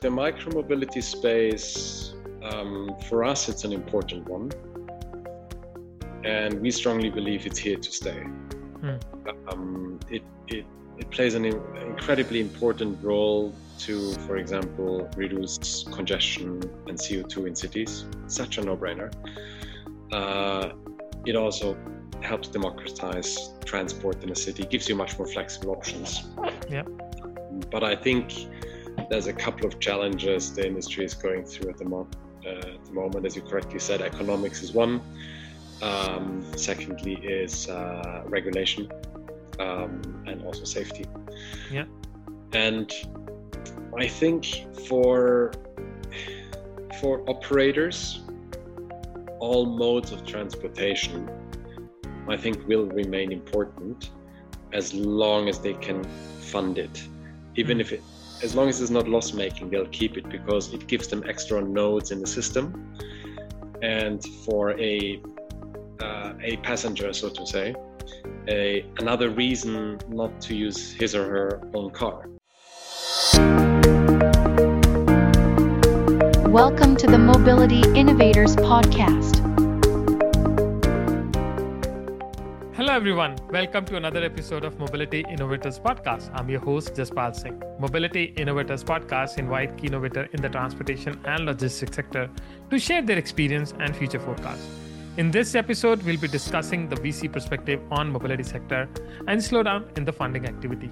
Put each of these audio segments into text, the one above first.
The micromobility space, um, for us, it's an important one. And we strongly believe it's here to stay. Hmm. Um, it, it, it plays an incredibly important role to, for example, reduce congestion and CO2 in cities. Such a no brainer. Uh, it also helps democratize transport in a city, gives you much more flexible options. Yeah. But I think there's a couple of challenges the industry is going through at the, mo- uh, at the moment. As you correctly said, economics is one. Um, secondly, is uh, regulation um, and also safety. Yeah. And I think for for operators, all modes of transportation, I think will remain important as long as they can fund it. Even mm. if it, as long as it's not loss making, they'll keep it because it gives them extra nodes in the system. And for a uh, a passenger, so to say, a, another reason not to use his or her own car. Welcome to the Mobility Innovators Podcast. Hello, everyone. Welcome to another episode of Mobility Innovators Podcast. I'm your host, Jaspal Singh. Mobility Innovators Podcast invite key innovator in the transportation and logistics sector to share their experience and future forecasts. In this episode, we'll be discussing the VC perspective on mobility sector and slowdown in the funding activity.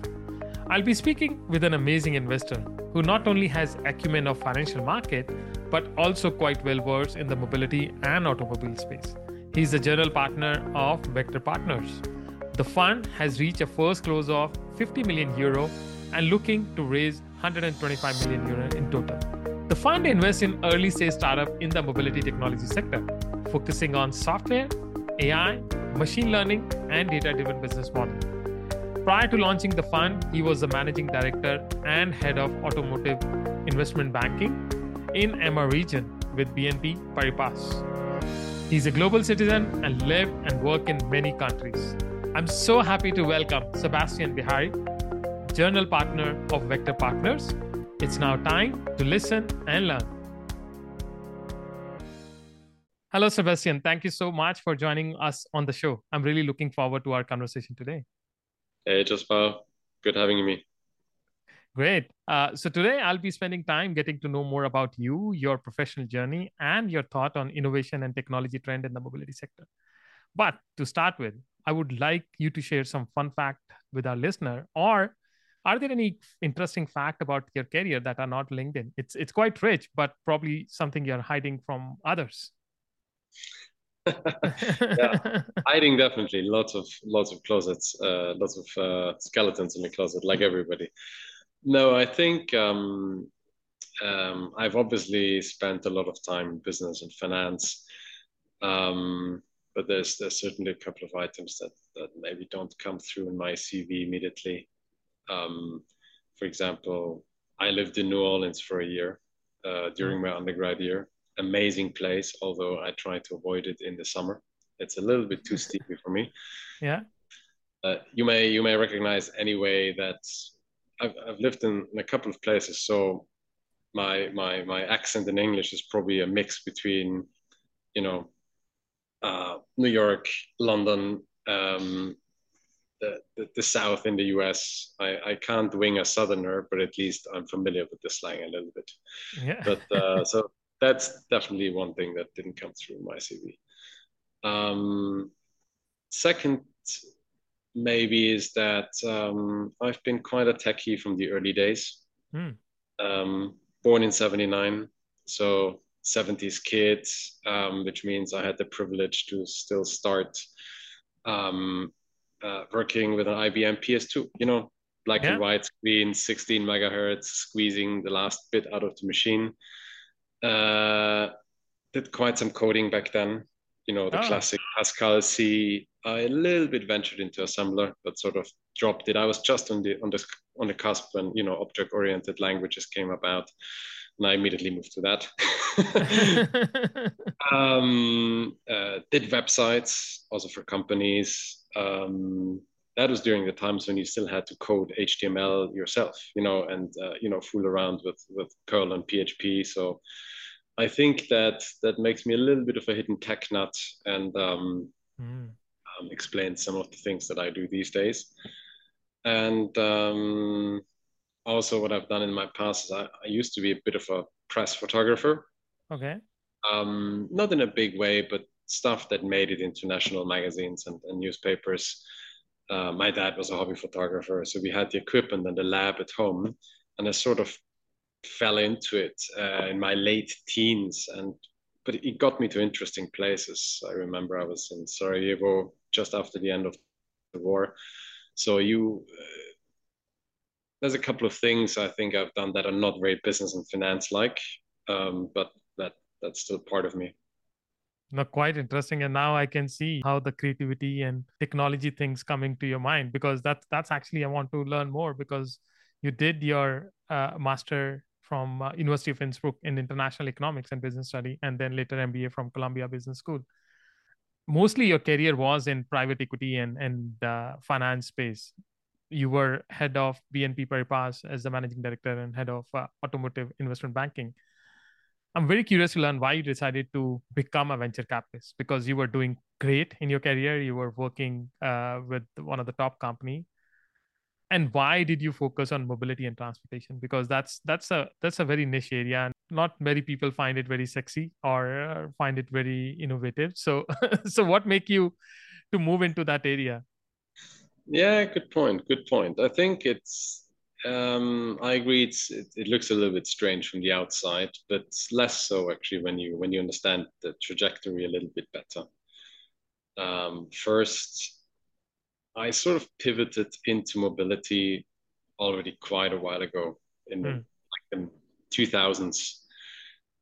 I'll be speaking with an amazing investor who not only has acumen of financial market, but also quite well versed in the mobility and automobile space. He's the general partner of Vektor Partners. The fund has reached a first close of 50 million euro and looking to raise 125 million euro in total. The fund invests in early stage startup in the mobility technology sector, focusing on software, AI, machine learning, and data driven business model. Prior to launching the fund, he was the managing director and head of automotive investment banking in EMEA region with BNP Paribas. He's a global citizen and live and work in many countries. I'm so happy to welcome Sebastien Bihari, journal partner of Vektor Partners. It's now time to listen and learn. Hello, Sebastien. Thank you so much for joining us on the show. I'm really looking forward to our conversation today. Hey, Jaspal. Good having me. Great. Uh, so today I'll be spending time getting to know more about you, your professional journey, and your thought on innovation and technology trend in the mobility sector. But to start with, I would like you to share some fun fact with our listener, or are there any interesting fact about your career that are not LinkedIn? It's it's quite rich, but probably something you're hiding from others. yeah, hiding definitely. Lots of lots of closets, uh, lots of uh, skeletons in the closet, like everybody. No, I think um, um, I've obviously spent a lot of time in business and finance, um, but there's there's certainly a couple of items that that maybe don't come through in my CV immediately. Um, for example, I lived in New Orleans for a year uh, during my undergrad year amazing place, although I try to avoid it in the summer. It's a little bit too steepy for me. Yeah. Uh, you may you may recognize anyway that I've, I've lived in, in a couple of places, so my my my accent in English is probably a mix between, you know, uh, New York, London, um, the, the, the, South in the US. I, I can't wing a Southerner, but at least I'm familiar with the slang a little bit. Yeah. But uh, so that's definitely one thing that didn't come through my CV. Um, second, maybe is that um, I've been quite a techie from the early days. Mm. Um, born in '79, so 70s kid, um, which means I had the privilege to still start um, uh, working with an IBM PS2. You know, black yeah. and white screen, 16 megahertz, squeezing the last bit out of the machine. Uh, did quite some coding back then. You know, the oh. classic Pascal C. I a little bit ventured into assembler, but sort of dropped it. I was just on the on the on the cusp when you know object-oriented languages came about, and I immediately moved to that. um, uh, did websites also for companies. Um, that was during the times when you still had to code HTML yourself, you know, and uh, you know fool around with with Perl and PHP. So I think that that makes me a little bit of a hidden tech nut and um, mm. um, explains some of the things that I do these days. And um, also, what I've done in my past is I, I, used to be a bit of a press photographer. Okay. Um, not in a big way, but stuff that made it into national magazines and, and newspapers. Uh, my dad was a hobby photographer, so we had the equipment and the lab at home, and I sort of fell into it uh, in my late teens, and but it got me to interesting places. I remember I was in Sarajevo just after the end of the war, so you. Uh, there's a couple of things I think I've done that are not very business and finance like, um, but that that's still part of me no, quite interesting. And now I can see how the creativity and technology things coming to your mind because that's that's actually I want to learn more because you did your uh, master from uh, University of Innsbruck in international economics and business study, and then later MBA from Columbia Business School. Mostly your career was in private equity and and uh, finance space. You were head of BNP Paribas as the managing director and head of uh, automotive investment banking I'm very curious to learn why you decided to become a venture capitalist because you were doing great in your career. You were working uh, with one of the top company. And why did you focus on mobility and transportation? Because that's that's a that's a very niche area, and not many people find it very sexy or uh, find it very innovative. So, so what make you to move into that area? Yeah, good point. Good point. I think it's um, I agree. It's, it, it, looks a little bit strange from the outside, but less so actually when you when you understand the trajectory a little bit better. Um, first, I sort of pivoted into mobility already quite a while ago in the, mm. like the 2000s.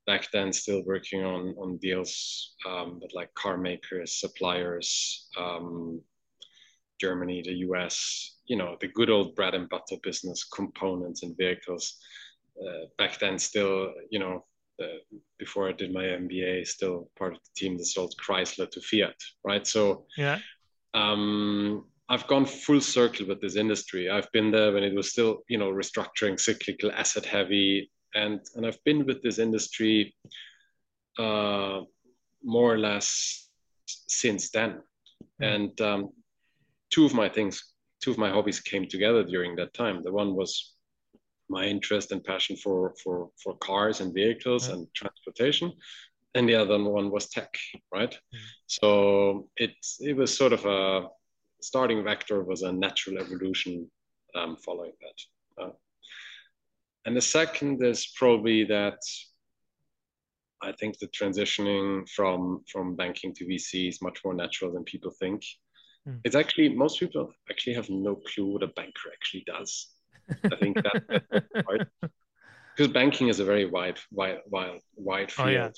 Back then, still working on on deals um, with like car makers, suppliers, um, Germany, the US, you know, the good old bread and butter business, components and vehicles. Uh, back then, still, you know, uh, before I did my MBA, still part of the team that sold Chrysler to Fiat, right? So, yeah, um, I've gone full circle with this industry. I've been there when it was still, you know, restructuring, cyclical, asset heavy, and and I've been with this industry uh, more or less since then. Mm. And um, two of my things, two of my hobbies came together during that time. The one was my interest and passion for for for cars and vehicles and transportation, and the other one was tech. Right, mm-hmm. so it it was sort of a starting Vektor was a natural evolution um, following that. Uh, and the second is probably that I think the transitioning from from banking to VC is much more natural than people think. Mm. It's actually most people actually have no clue what a banker actually does. I think that right because banking is a very wide, wide, wide, wide field. Oh, yeah.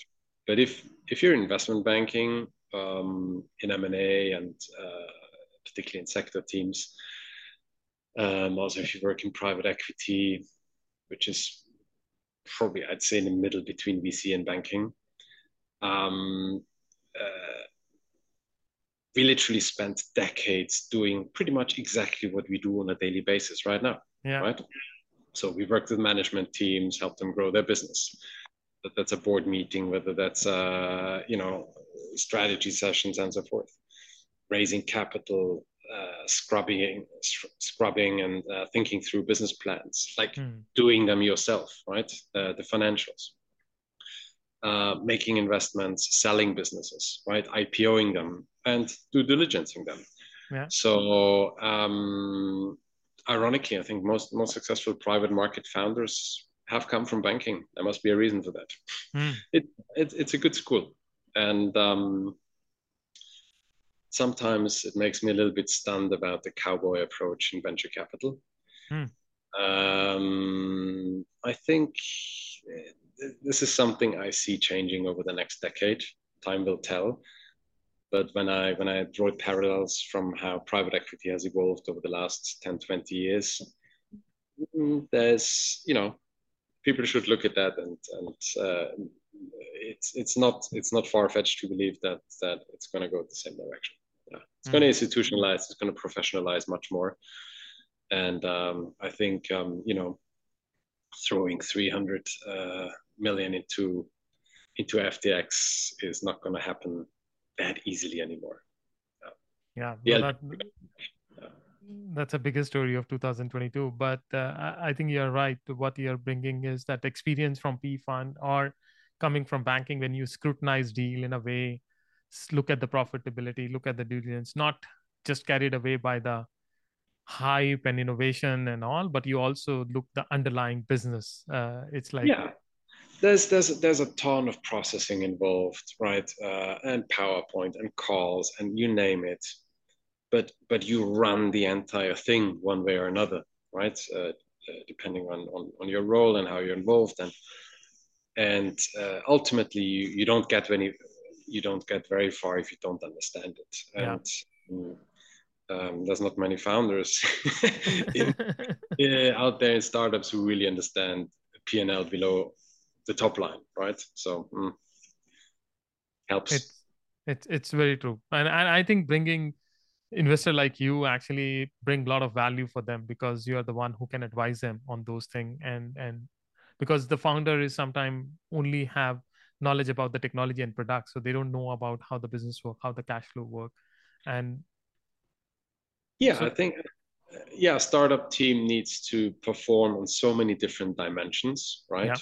But if if you're investment banking um, in M and A and uh, particularly in sector teams, um, also if you work in private equity, which is probably I'd say in the middle between VC and banking. Um, uh, we literally spent decades doing pretty much exactly what we do on a daily basis right now. Yeah. Right. So we worked with management teams, help them grow their business. That that's a board meeting, whether that's uh, you know strategy sessions and so forth, raising capital, uh, scrubbing, scrubbing, and uh, thinking through business plans, like mm. doing them yourself, right? Uh, the financials, uh, making investments, selling businesses, right? IPOing them, and due diligencing them. Yeah. So, um, ironically, I think most most successful private market founders have come from banking. There must be a reason for that. Mm. It, it, it's a good school, and um, sometimes it makes me a little bit stunned about the cowboy approach in venture capital. Mm. Um, I think this is something I see changing over the next decade. Time will tell. But when I when I draw parallels from how private equity has evolved over the last 10, 20 years, mm, there's you know people should look at that and and uh, it's it's not it's not far fetched to believe that that it's going to go the same direction. It's going to institutionalize. It's going to professionalize much more. And um, I think um, you know, throwing 300 uh, million into into FTX is not going to happen that easily anymore. Yeah, yeah. Well, that, that's a bigger story of 2022. But uh, I think you're right. What you're bringing is that experience from P fund or coming from banking when you scrutinize deal in a way, look at the profitability, look at the diligence, not just carried away by the hype and innovation and all, but you also look the underlying business. Uh, it's like yeah, there's there's there's a ton of processing involved, right? Uh, and PowerPoint and calls and you name it but but you run the entire thing one way or another, right? Uh, uh, depending on, on on your role and how you're involved, and and uh, ultimately you, you don't get any you don't get very far if you don't understand it. And yeah. um, there's not many founders in, out there in startups who really understand P and L below the top line, right? So mm, helps. It's, it's it's very true, and, and I think bringing investor like you actually bring a lot of value for them because you are the one who can advise them on those things and and because the founder is sometimes only have knowledge about the technology and products so they don't know about how the business work how the cash flow work and yeah so, i think yeah startup team needs to perform on so many different dimensions right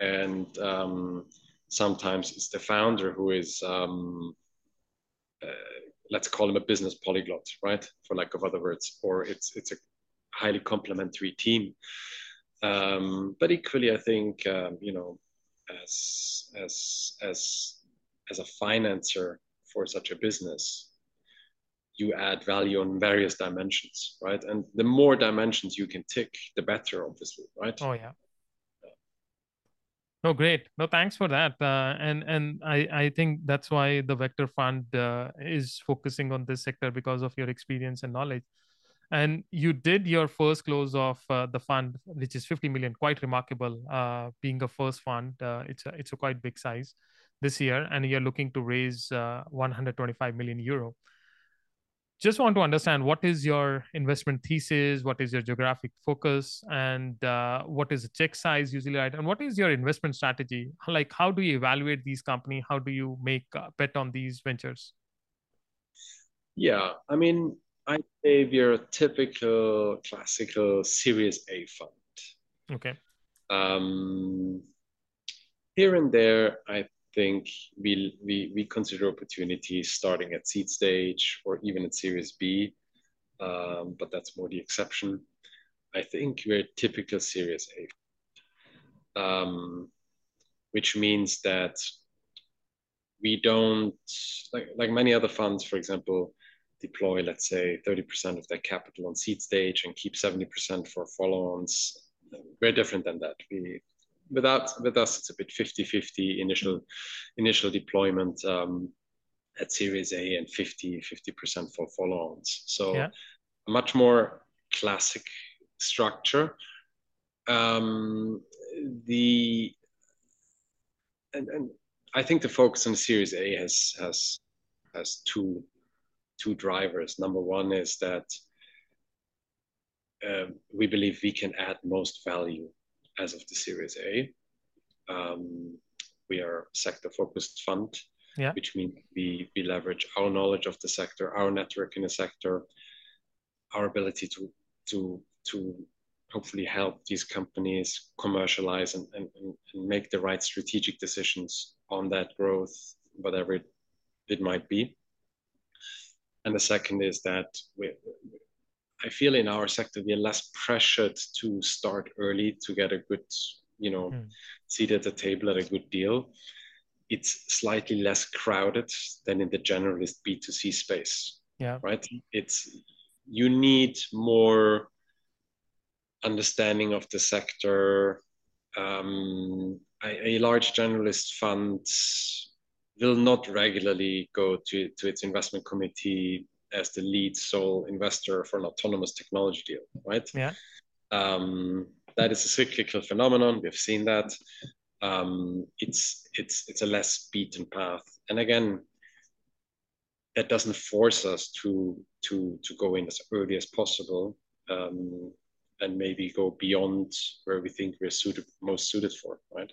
yeah. and um, sometimes it's the founder who is um, uh, let's call him a business polyglot, right? For lack of other words, or it's it's a highly complementary team. Um, but equally, I think um, you know, as as as as a financer for such a business, you add value on various dimensions, right? And the more dimensions you can tick, the better, obviously, right? Oh yeah. No, great. No, thanks for that. Uh, and and I I think that's why the Vektor Fund uh, is focusing on this sector because of your experience and knowledge. And you did your first close of uh, the fund, which is 50 million, quite remarkable. Uh, being a first fund, uh, it's a, it's a quite big size this year, and you're looking to raise uh, 125 million euro. Just want to understand what is your investment thesis? What is your geographic focus? And uh, what is the check size usually right? And what is your investment strategy? Like how do you evaluate these company? How do you make bet on these ventures? Yeah i mean i say we're a typical classical series a fund okay um, here and there i think we, we, we consider opportunities starting at seed stage or even at Series B, um, but that's more the exception. I think we're typical Series A, um, which means that we don't, like, like many other funds, for example, deploy, let's say, 30% of their capital on seed stage and keep 70% for follow-ons. We're different than that. We without with us it's a bit 50-50 initial initial deployment um, at Series A and 50 50% for follow-ons. So yeah. much more classic structure. Um, the and, and I think the focus on Series A has has has two two drivers. Number one is that uh, we believe we can add most value as of the Series A. Um, we are a sector-focused fund, yeah. which means we, we leverage our knowledge of the sector, our network in the sector, our ability to to to hopefully help these companies commercialize and, and, and make the right strategic decisions on that growth, whatever it, it might be. And the second is that we, I feel in our sector we are less pressured to start early to get a good, you know, mm. seat at the table at a good deal. It's slightly less crowded than in the generalist B2C space. Yeah. Right. It's you need more understanding of the sector. Um, a, a large generalist fund will not regularly go to, to its investment committee as the lead sole investor for an autonomous technology deal, right? Yeah. Um, that is a cyclical phenomenon. We've seen that. Um, it's it's it's a less beaten path. And again, that doesn't force us to to to go in as early as possible um, and maybe go beyond where we think we're suited most suited for, right?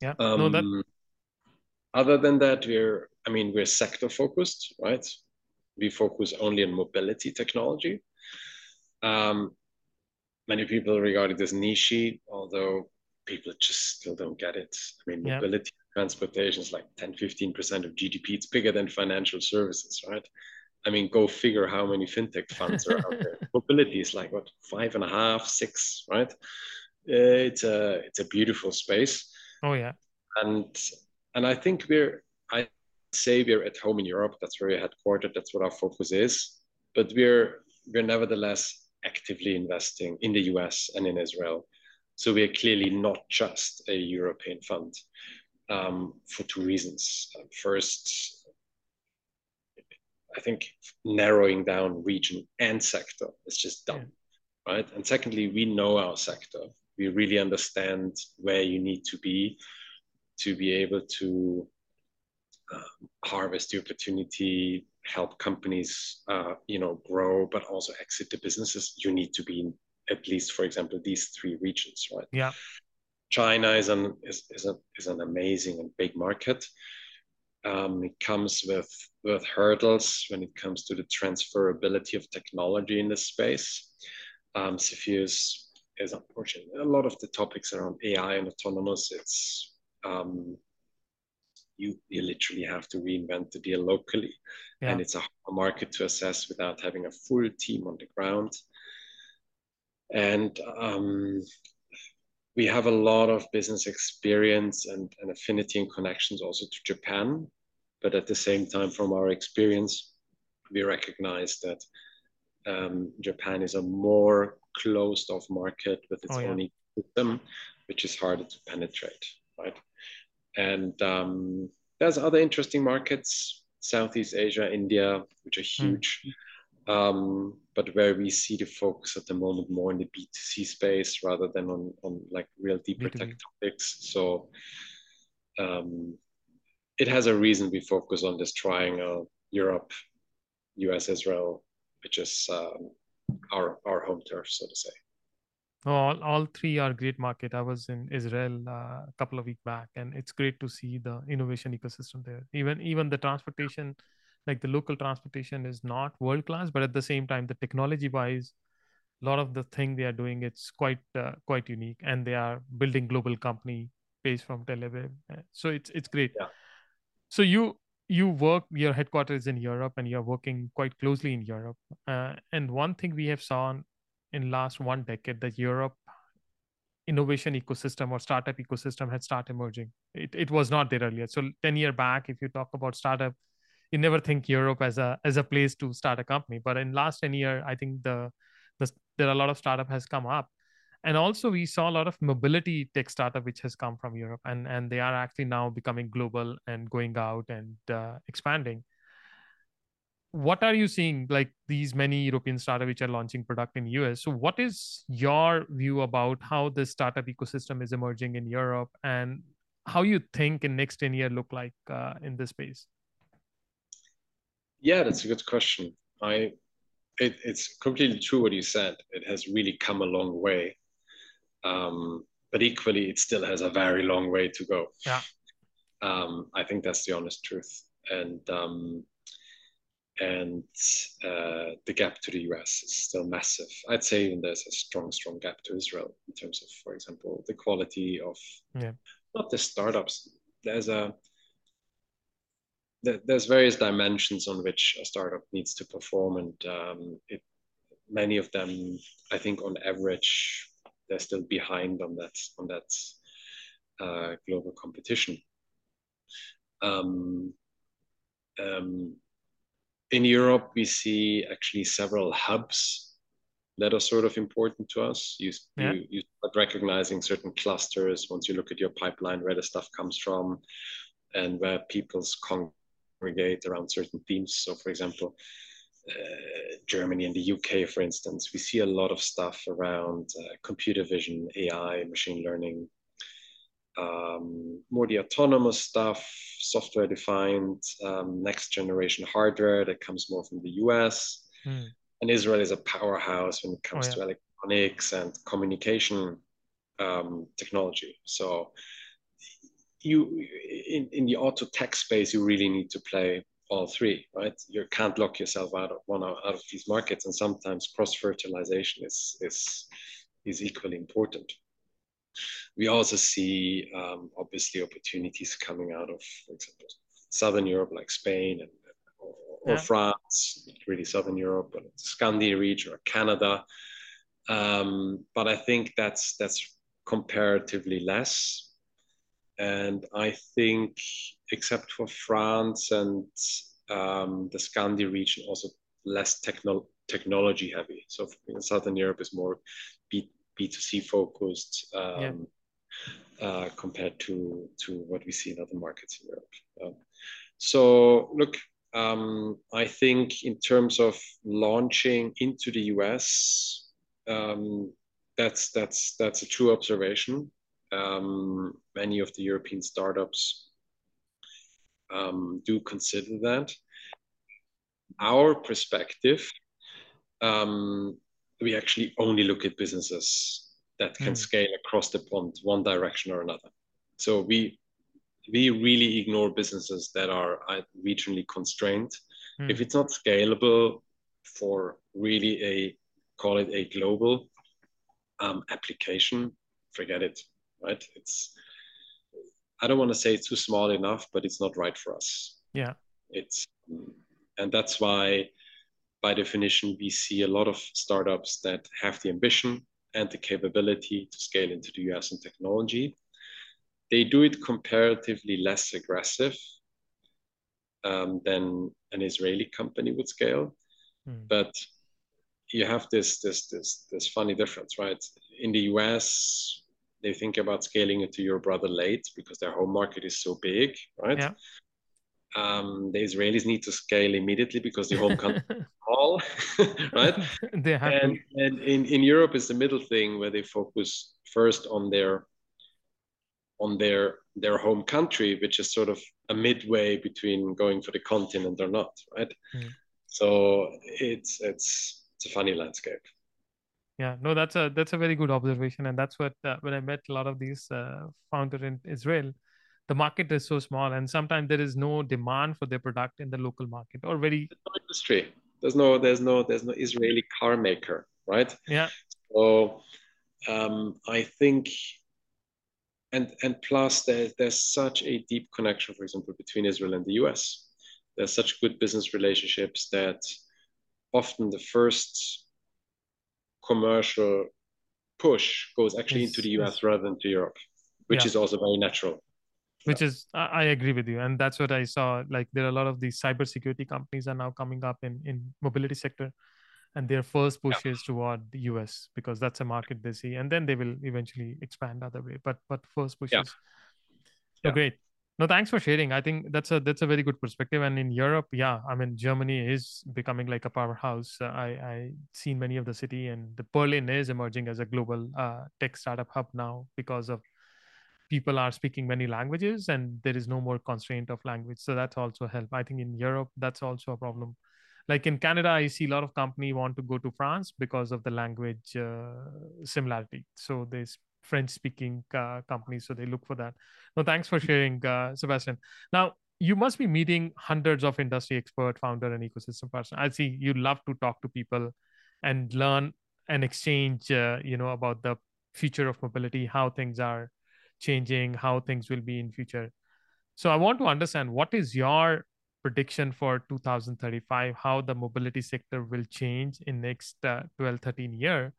Yeah. Um, no, that. Other than that, we're I mean we're sector focused, right? We focus only on mobility technology. Um, many people regard it as niche, although people just still don't get it. I mean, mobility transportation is like 10, 15% of GDP. It's bigger than financial services, right? I mean, go figure how many fintech funds are out there. Mobility is like what five and a half, six, right? Uh, it's a it's a beautiful space. Oh yeah, and and I think we're I say we're at home in Europe. That's where we're headquartered. That's what our focus is. But we're we're nevertheless actively investing in the US and in Israel. So we are clearly not just a European fund um, for two reasons. First, I think narrowing down region and sector is just dumb, yeah. right? And secondly, we know our sector. We really understand where you need to be to be able to um, harvest the opportunity, help companies, uh, you know, grow, but also exit the businesses. You need to be in at least, for example, these three regions, right? Yeah. China is an is, is, a, is an amazing and big market. Um, it comes with with hurdles when it comes to the transferability of technology in this space. Um, Cepheus is unfortunately a lot of the topics around AI and autonomous. It's um, you you literally have to reinvent the deal locally, yeah. and it's a, a market to assess without having a full team on the ground. And um, we have a lot of business experience and, and affinity and connections also to Japan. But at the same time, from our experience, we recognize that um, Japan is a more closed off market with its oh, yeah. own system, which is harder to penetrate, right? And um, there's other interesting markets, Southeast Asia, India, which are hmm. huge. Mm um, but where we see the focus at the moment more in the B2C space rather than on, on like real deeper B2B. tech topics. So um, it has a reason we focus on this triangle Europe, US, Israel, which is um, our, our home turf, so to say. All, all three are great market. I was in Israel uh, a couple of weeks back, and it's great to see the innovation ecosystem there. Even even the transportation like the local transportation is not world class but at the same time the technology wise a lot of the thing they are doing it's quite uh, quite unique and they are building global company based from tel aviv uh, so it's it's great yeah. so you you work your headquarters in europe and you're working quite closely in europe uh, and one thing we have saw in last one decade that europe innovation ecosystem or startup ecosystem had started emerging it, it was not there earlier so 10 year back if you talk about startup you never think Europe as a as a place to start a company. But in last 10 year, I think the, the there are a lot of startup has come up. And also we saw a lot of mobility tech startup which has come from Europe and, and they are actually now becoming global and going out and uh, expanding. What are you seeing like these many European startups which are launching product in the US? So what is your view about how the startup ecosystem is emerging in Europe and how you think in next 10 year look like uh, in this space? Yeah, that's a good question. I it, it's completely true what you said. It has really come a long way, um, but equally, it still has a very long way to go. Yeah, um, I think that's the honest truth, and um, and uh, the gap to the US is still massive. I'd say even there's a strong, strong gap to Israel in terms of, for example, the quality of yeah. not the startups. There's a there's various dimensions on which a startup needs to perform, and um, it, many of them, I think, on average, they're still behind on that on that uh, global competition. Um, um, in Europe, we see actually several hubs that are sort of important to us. You, yeah. you, you start recognizing certain clusters once you look at your pipeline, where the stuff comes from, and where people's congregate around certain themes. So, for example, uh, Germany and the UK, for instance, we see a lot of stuff around uh, computer vision, AI, machine learning, um, more the autonomous stuff, software defined, um, next generation hardware that comes more from the US. Mm. And Israel is a powerhouse when it comes oh, yeah. to electronics and communication um, technology. So you in, in the auto tech space, you really need to play all three, right? You can't lock yourself out of one out of these markets, and sometimes cross fertilization is is is equally important. We also see um, obviously opportunities coming out of, for example, Southern Europe, like Spain and or, or yeah. France, really Southern Europe, but the Scandi region or Canada. Um, but I think that's that's comparatively less and I think, except for France and um, the Scandi region, also less techno- technology heavy. So Southern Europe is more B B2C focused um, yeah. uh, compared to to what we see in other markets in Europe. Um, so look, um, I think in terms of launching into the US, um, that's that's that's a true observation um, many of the European startups um, do consider that. Our perspective, um, we actually only look at businesses that can mm. scale across the pond one direction or another. So we we really ignore businesses that are uh, regionally constrained. Mm. If it's not scalable for really a call it a global um, application, forget it right? It's I don't want to say it's too small enough, but it's not right for us. Yeah. It's and that's why by definition we see a lot of startups that have the ambition and the capability to scale into the US and technology. They do it comparatively less aggressive um, than an Israeli company would scale. Mm. But you have this this this this funny difference, right? In the US, they think about scaling it to your brother late because their home market is so big, right? Yeah. Um, the Israelis need to scale immediately because the home country is small, right? they have and, and in, in Europe is the middle thing where they focus first on their on their their home country, which is sort of a midway between going for the continent or not, right? Mm. So it's it's it's a funny landscape yeah no that's a that's a very good observation and that's what uh, when i met a lot of these uh, founders in israel the market is so small and sometimes there is no demand for their product in the local market or very there's no industry there's no there's no there's no israeli car maker right yeah so um, i think and and plus there's there's such a deep connection for example between israel and the us there's such good business relationships that often the first commercial push goes actually yes, into the US yes. rather than to Europe, which yeah. is also very natural. Which is, I agree with you, and that's what I saw. Like there are a lot of these cybersecurity companies are now coming up in in mobility sector, and their first push yeah. is toward the US because that's a market they see, and then they will eventually expand other way. But but first push yeah. is so great no thanks for sharing i think that's a that's a very good perspective and in europe yeah i mean germany is becoming like a powerhouse uh, i i seen many of the city and the berlin is emerging as a global uh, tech startup hub now because of people are speaking many languages and there is no more constraint of language so that's also help i think in europe that's also a problem like in canada i see a lot of company want to go to france because of the language uh, similarity so there's French speaking uh, companies. So they look for that. No, thanks for sharing, uh, Sebastien. Now, you must be meeting hundreds of industry expert, founder, and ecosystem person. I see you love to talk to people and learn and exchange, uh, you know, about the future of mobility, how things are changing, how things will be in future. So I want to understand what is your prediction for 2035, how the mobility sector will change in next uh, 12, 13 year?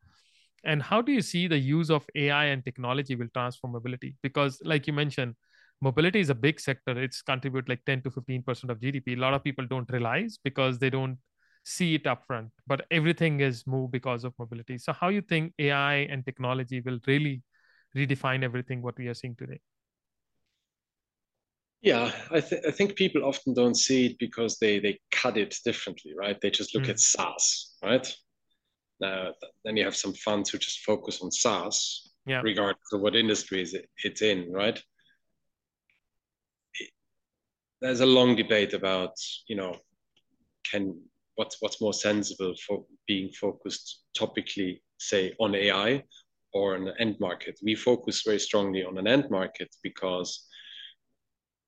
And how do you see the use of ai and technology will transform mobility? Because like you mentioned mobility is a big sector. It's contribute like 10 to 15 percent of gdp a lot of people don't realize because they don't see it upfront but everything is moved because of mobility. So how you think ai and technology will really redefine everything what we are seeing today yeah I, th- I think people often don't see it because they they cut it differently right they just look mm. at saas right now, then you have some funds who just focus on SaaS. yeah. regardless of what industry is it's in, right? There's a long debate about, you know, can what's what's more sensible for being focused topically, say, on AI or an end market. We focus very strongly on an end market because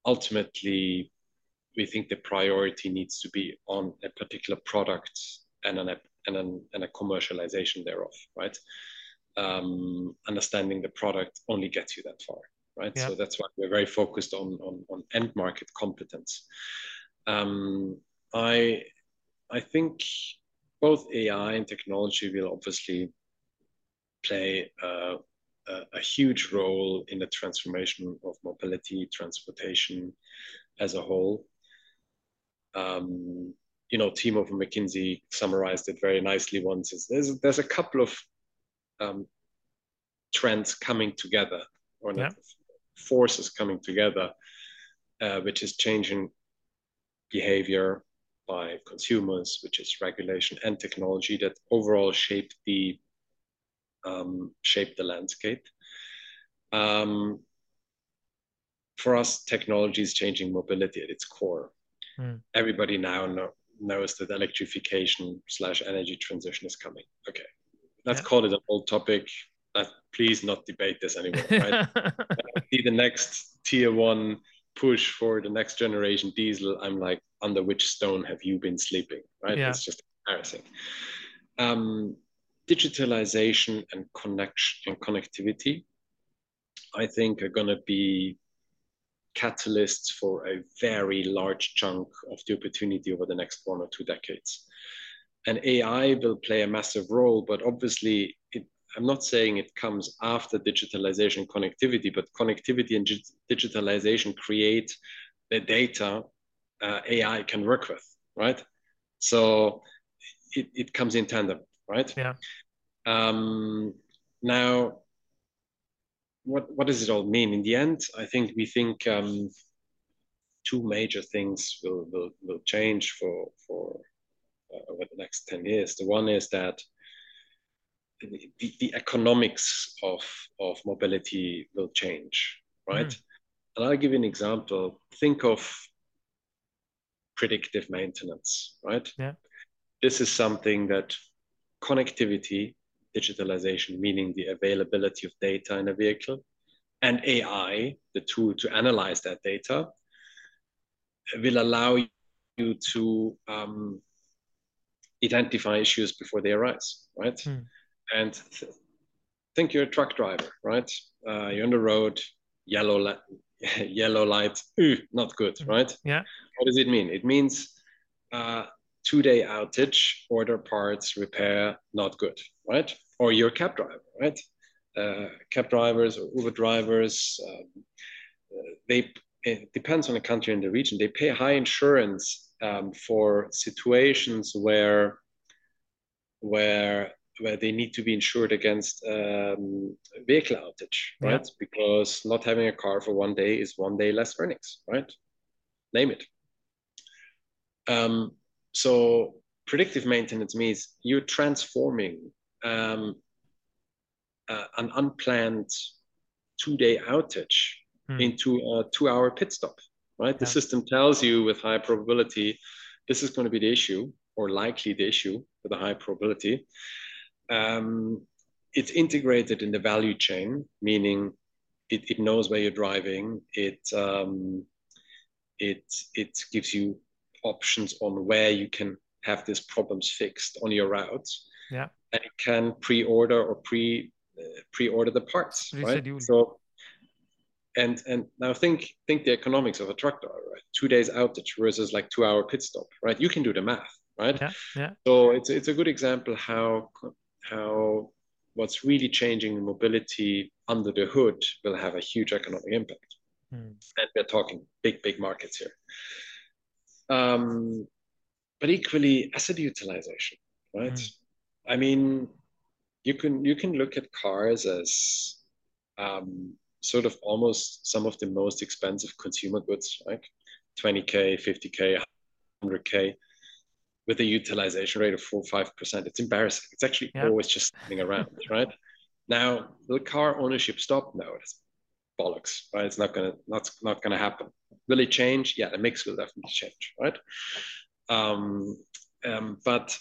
ultimately we think the priority needs to be on a particular product and an and, an, and a commercialization thereof, right? Um, understanding the product only gets you that far, right? Yeah. So that's why we're very focused on on, on end market competence. Um, I I think both AI and technology will obviously play a, a, huge role in the transformation of mobility, transportation as a whole. Um, you know, Timo from McKinsey summarized it very nicely once. there's, there's a couple of um, trends coming together, or yeah. forces coming together, uh, which is changing behavior by consumers, which is regulation and technology that overall shape the um, shape the landscape. Um, for us, technology is changing mobility at its core. Mm. Everybody now know, knows that electrification slash energy transition is coming. Okay, let's yeah. call it an old topic. Uh, please not debate this anymore. Right? see the next tier one push for the next generation diesel. I'm like, under which stone have you been sleeping? Right? Yeah. It's just embarrassing. Um, digitalization and connection and connectivity, I think, are going to be catalysts for a very large chunk of the opportunity over the next one or two decades. And AI will play a massive role, but obviously, it, I'm not saying it comes after digitalization connectivity, but connectivity and digitalization create the data uh, AI can work with, right? So it, it comes in tandem, right? Yeah. Um, now, what what does it all mean? In the end, I think we think um, two major things will will, will change for for uh, over the next ten years. The one is that the, the economics of of mobility will change, right? Mm. And I'll give you an example. Think of predictive maintenance, right? Yeah. This is something that connectivity digitalization, meaning the availability of data in a vehicle, and AI, the tool to analyze that data, will allow you to um, identify issues before they arise, right? Mm. And th- think you're a truck driver, right? Uh, you're on the road, yellow li- yellow light, ooh, not good, hmm. right? Yeah. What does it mean? It means uh, two-day outage, order parts, repair, not good, right? Or you're a cab driver, right? Uh, cab drivers or Uber drivers, um, they it depends on the country and the region. They pay high insurance um, for situations where where where they need to be insured against um, vehicle outage, right? Yeah. Because not having a car for one day is one day less earnings, right? Name it. Um, so predictive maintenance means you're transforming um, uh, an unplanned two-day outage hmm. into a two-hour pit stop. Right, yeah. the system tells you with high probability this is going to be the issue or likely the issue with a high probability. Um, it's integrated in the value chain, meaning it, it knows where you're driving. It um, it it gives you options on where you can have these problems fixed on your route. Yeah. And you can pre-order or pre uh, pre-order the parts, right? So and and now think think the economics of a truck driver, right? Two days outage versus like two hour pit stop, right? You can do the math, right? Yeah, yeah. So it's it's a good example how how what's really changing in mobility under the hood will have a huge economic impact. Hmm. And we're talking big, big markets here. Um, but equally, asset utilization, right? Mm. I mean, you can you can look at cars as um, sort of almost some of the most expensive consumer goods, like 20k, 50k, 100k, with a utilization rate of four five percent. It's embarrassing. It's actually yeah. always just sitting around, right? Now, the car ownership stop? No, it's bollocks, right? It's not gonna not not gonna happen. Will it change? Yeah, the mix will definitely change, right? Um, um, but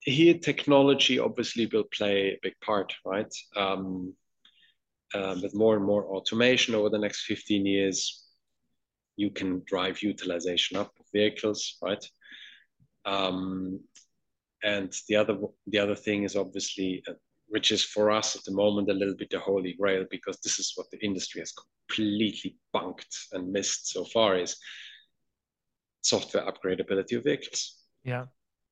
here, technology obviously will play a big part, right? Um, uh, with more and more automation over the next 15 years, you can drive utilization up of vehicles, right? Um, and the other the other thing is obviously, uh, which is for us at the moment a little bit the holy grail because this is what the industry has completely bunked and missed so far is software upgradability of vehicles. Yeah.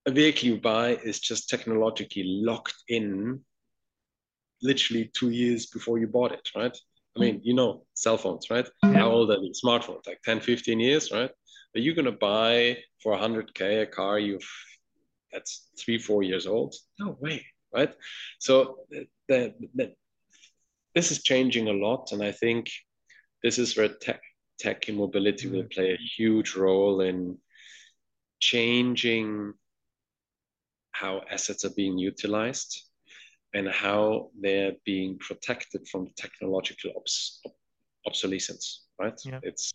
A vehicle you buy is just technologically locked in literally two years before you bought it, right? I mean, you know, cell phones, right? Yeah. How old are these smartphones? Like 10, 15 years, right? Are you going to buy for 100K a car you've that's three, four years old? No way, right? So the, the, this is changing a lot. And I think this is where tech, tech and mobility will mm. play a huge role in changing how assets are being utilized and how they're being protected from technological obs- obsolescence, right? Yeah. It's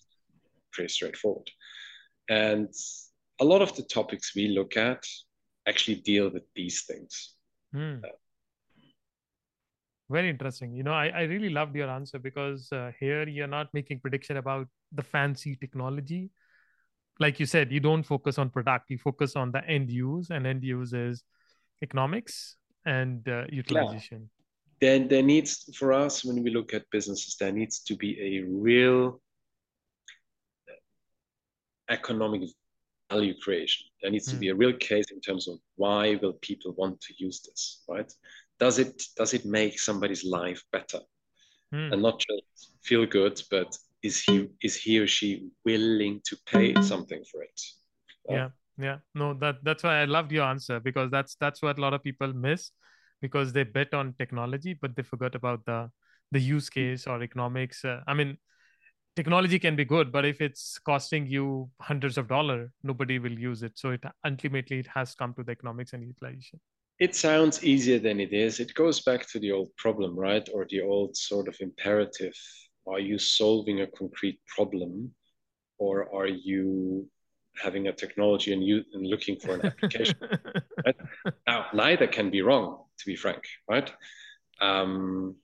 pretty straightforward. And a lot of the topics we look at actually deal with these things. Hmm. Uh, Very interesting. You know, I, I really loved your answer because uh, here you're not making prediction about the fancy technology. Like you said, you don't focus on product, you focus on the end use, and end use is economics and uh, utilization. Yeah. There, there needs for us when we look at businesses, there needs to be a real economic value creation. There needs mm. to be hmm. a real case in terms of why will people want to use this, right? Does it does it make somebody's life better, mm. and not just feel good, but is he is he or she willing to pay something for it? yeah yeah no that that's why i loved your answer because that's that's what a lot of people miss because they bet on technology but they forgot about the the use case or economics uh, i mean technology can be good but if it's costing you hundreds of dollars nobody will use it so it ultimately it has come to the economics and utilization it sounds easier than it is it goes back to the old problem right or the old sort of imperative are you solving a concrete problem or are you having a technology and you and looking for an application. right? Now, neither can be wrong, to be frank, right? Um,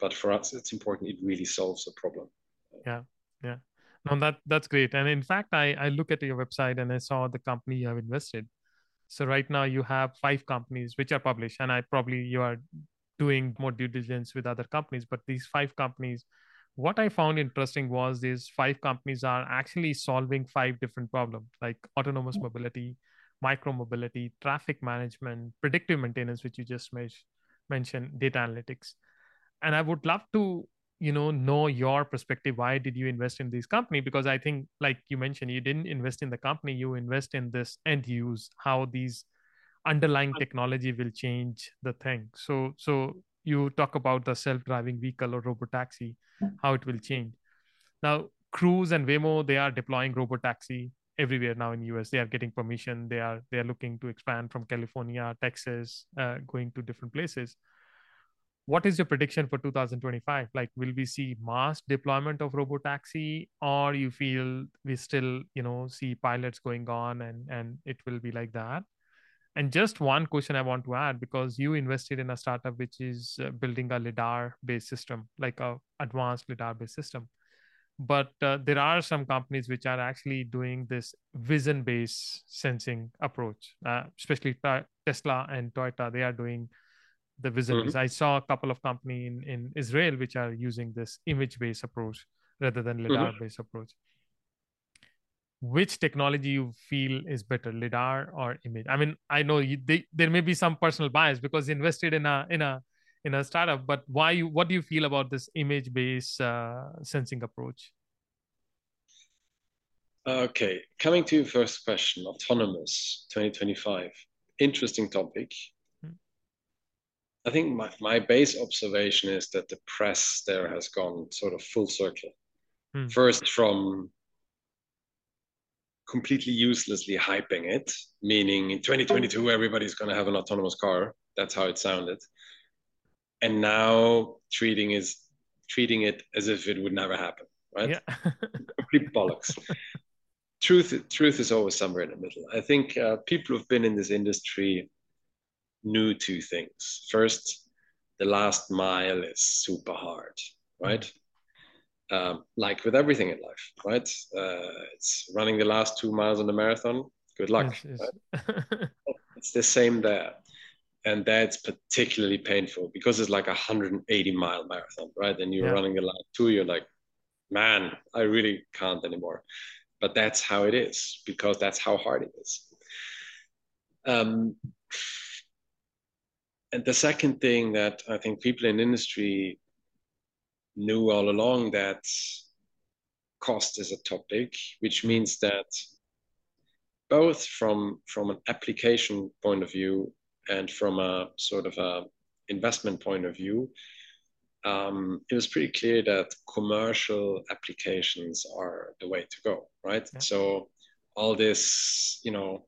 but for us, it's important. It really solves a problem. Yeah, yeah. No, that that's great. And in fact, I I look at your website and I saw the company you have invested. So right now you have five companies which are published, and I probably you are doing more due diligence with other companies. But these five companies what I found interesting was these five companies are actually solving five different problems like autonomous mobility, micro mobility, traffic management, predictive maintenance, which you just mentioned, data analytics. And I would love to, you know, know your perspective. Why did you invest in this company? Because I think, like you mentioned, you didn't invest in the company, you invest in this end use, how these underlying technology will change the thing. So, so you talk about the self-driving vehicle or robotaxi how it will change now cruise and waymo they are deploying robotaxi everywhere now in the us they are getting permission they are they are looking to expand from california texas uh, going to different places what is your prediction for 2025 like will we see mass deployment of robotaxi or you feel we still you know see pilots going on and and it will be like that and just one question I want to add because you invested in a startup which is uh, building a lidar based system, like a advanced lidar based system. But uh, there are some companies which are actually doing this vision based sensing approach, uh, especially Tesla and Toyota. They are doing the vision. Mm-hmm. I saw a couple of companies in, in Israel which are using this image based approach rather than lidar based mm-hmm. approach which technology you feel is better lidar or image i mean i know you, they, there may be some personal bias because invested in a in a in a startup but why you what do you feel about this image based uh, sensing approach okay coming to your first question autonomous 2025 interesting topic. I think my, my base observation is that the press there has gone sort of full circle hmm. first from completely uselessly hyping it, meaning in 2022 everybody's going to have an autonomous car. That's how it sounded. and now treating is treating it as if it would never happen, right? Yeah. Complete bollocks. truth, truth is always somewhere in the middle. I think uh, people who've been in this industry knew two things. First, the last mile is super hard, right? Um, like with everything in life, right? Uh, it's running the last two miles on the marathon. Good luck. Yes, yes. Right? it's the same there and that's particularly painful because it's like a 180 mile marathon right and you're yeah. running the last two you're like man i really can't anymore but that's how it is because that's how hard it is um, and the second thing that i think people in industry knew all along that cost is a topic which means that both from from an application point of view and from a sort of a investment point of view, um, it was pretty clear that commercial applications are the way to go, right? Yeah. So all this, you know,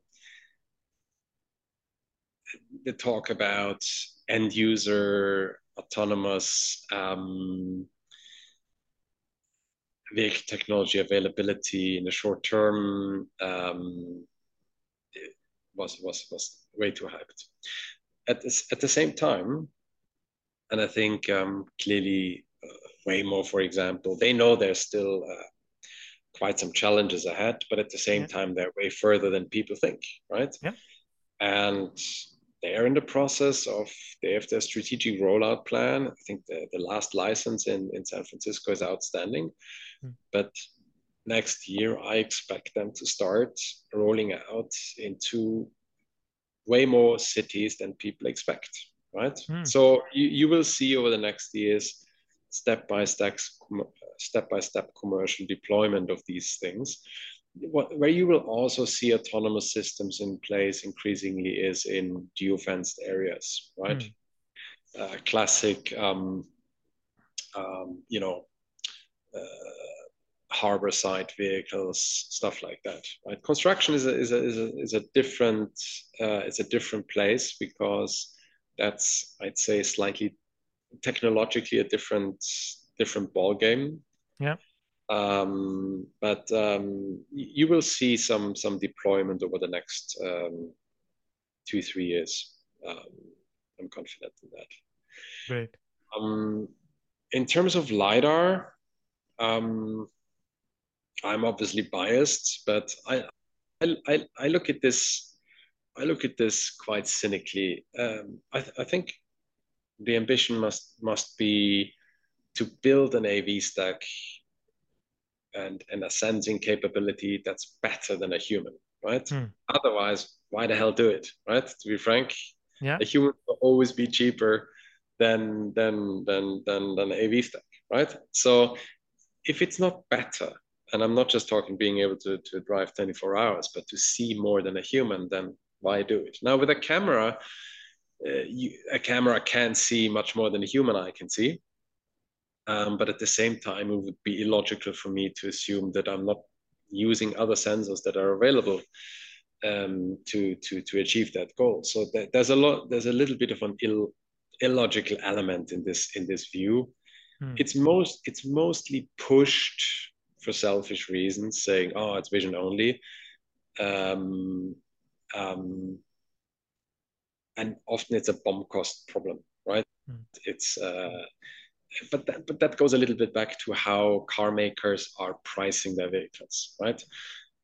the talk about end user autonomous um, vehicle technology availability in the short term um, was was was way too hyped. At this, at the same time, and I think um, clearly uh, Waymo, for example, they know there's still uh, quite some challenges ahead, but at the same yeah. time, they're way further than people think, right? Yeah. And they're in the process of they have their strategic rollout plan. I think the, the last license in, in San Francisco is outstanding, mm. but next year I expect them to start rolling out into way more cities than people expect, right? Mm. So you, you will see over the next years step by step step by step commercial deployment of these things. What, where you will also see autonomous systems in place increasingly is in geofenced areas, right? Mm. Uh, classic, um, um, you know, uh, harbor side vehicles, stuff like that. Right? Construction is a is a is a, is a different uh, it's a different place because that's I'd say slightly technologically a different different ball game. Yeah. Um, but um, you will see some some deployment over the next um, two three years. Um, I'm confident in that. Great. Um, in terms of lidar, um, I'm obviously biased, but I, I, I look at this, I look at this quite cynically. Um, I, th- I think the ambition must must be to build an AV stack and, and a sensing capability that's better than a human, right? Hmm. Otherwise, why the hell do it, right? To be frank, yeah. a human will always be cheaper than than than than than AV stack, right? So if it's not better, and I'm not just talking being able to, to drive 24 hours, but to see more than a human, then why do it? Now with a camera, uh, you, a camera can see much more than a human eye can see. Um, but at the same time, it would be illogical for me to assume that I'm not using other sensors that are available um, to to to achieve that goal. So th- there's a lot, there's a little bit of an ill, illogical element in this in this view. Hmm. It's most it's mostly pushed for selfish reasons, saying, "Oh, it's vision only," um, um, and often it's a BOM cost problem, right? Mm. It's uh, but that, but that goes a little bit back to how car makers are pricing their vehicles, right?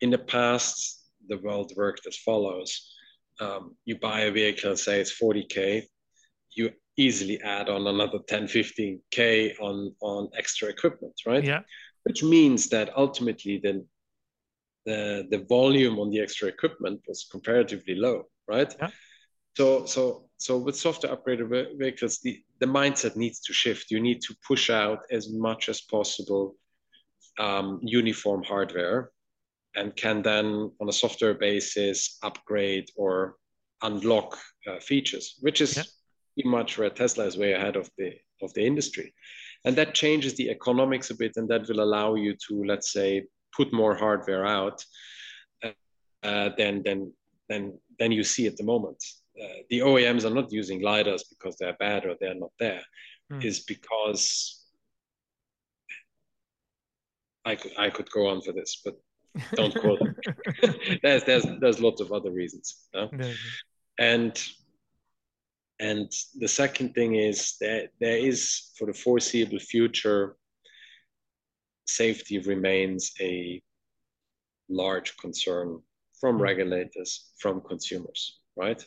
In the past, the world worked as follows: um, you buy a vehicle, say it's 40k, you easily add on another 10, 15k on on extra equipment, right? Yeah which means that ultimately then the, the volume on the extra equipment was comparatively low, right? Yeah. So, so, so with software upgraded vehicles, the, the mindset needs to shift. You need to push out as much as possible um, uniform hardware and can then on a software basis upgrade or unlock uh, features, which is yeah. pretty much where Tesla is way ahead of the of the industry and that changes the economics a bit and that will allow you to let's say put more hardware out uh, than than than than you see at the moment uh, the OEMs are not using lidars because they're bad or they're not there, Mm. is because I could I could go on for this, but don't quote me. there's there's there's lots of other reasons. no? And and the second thing is that there is for the foreseeable future safety remains a large concern from regulators from consumers right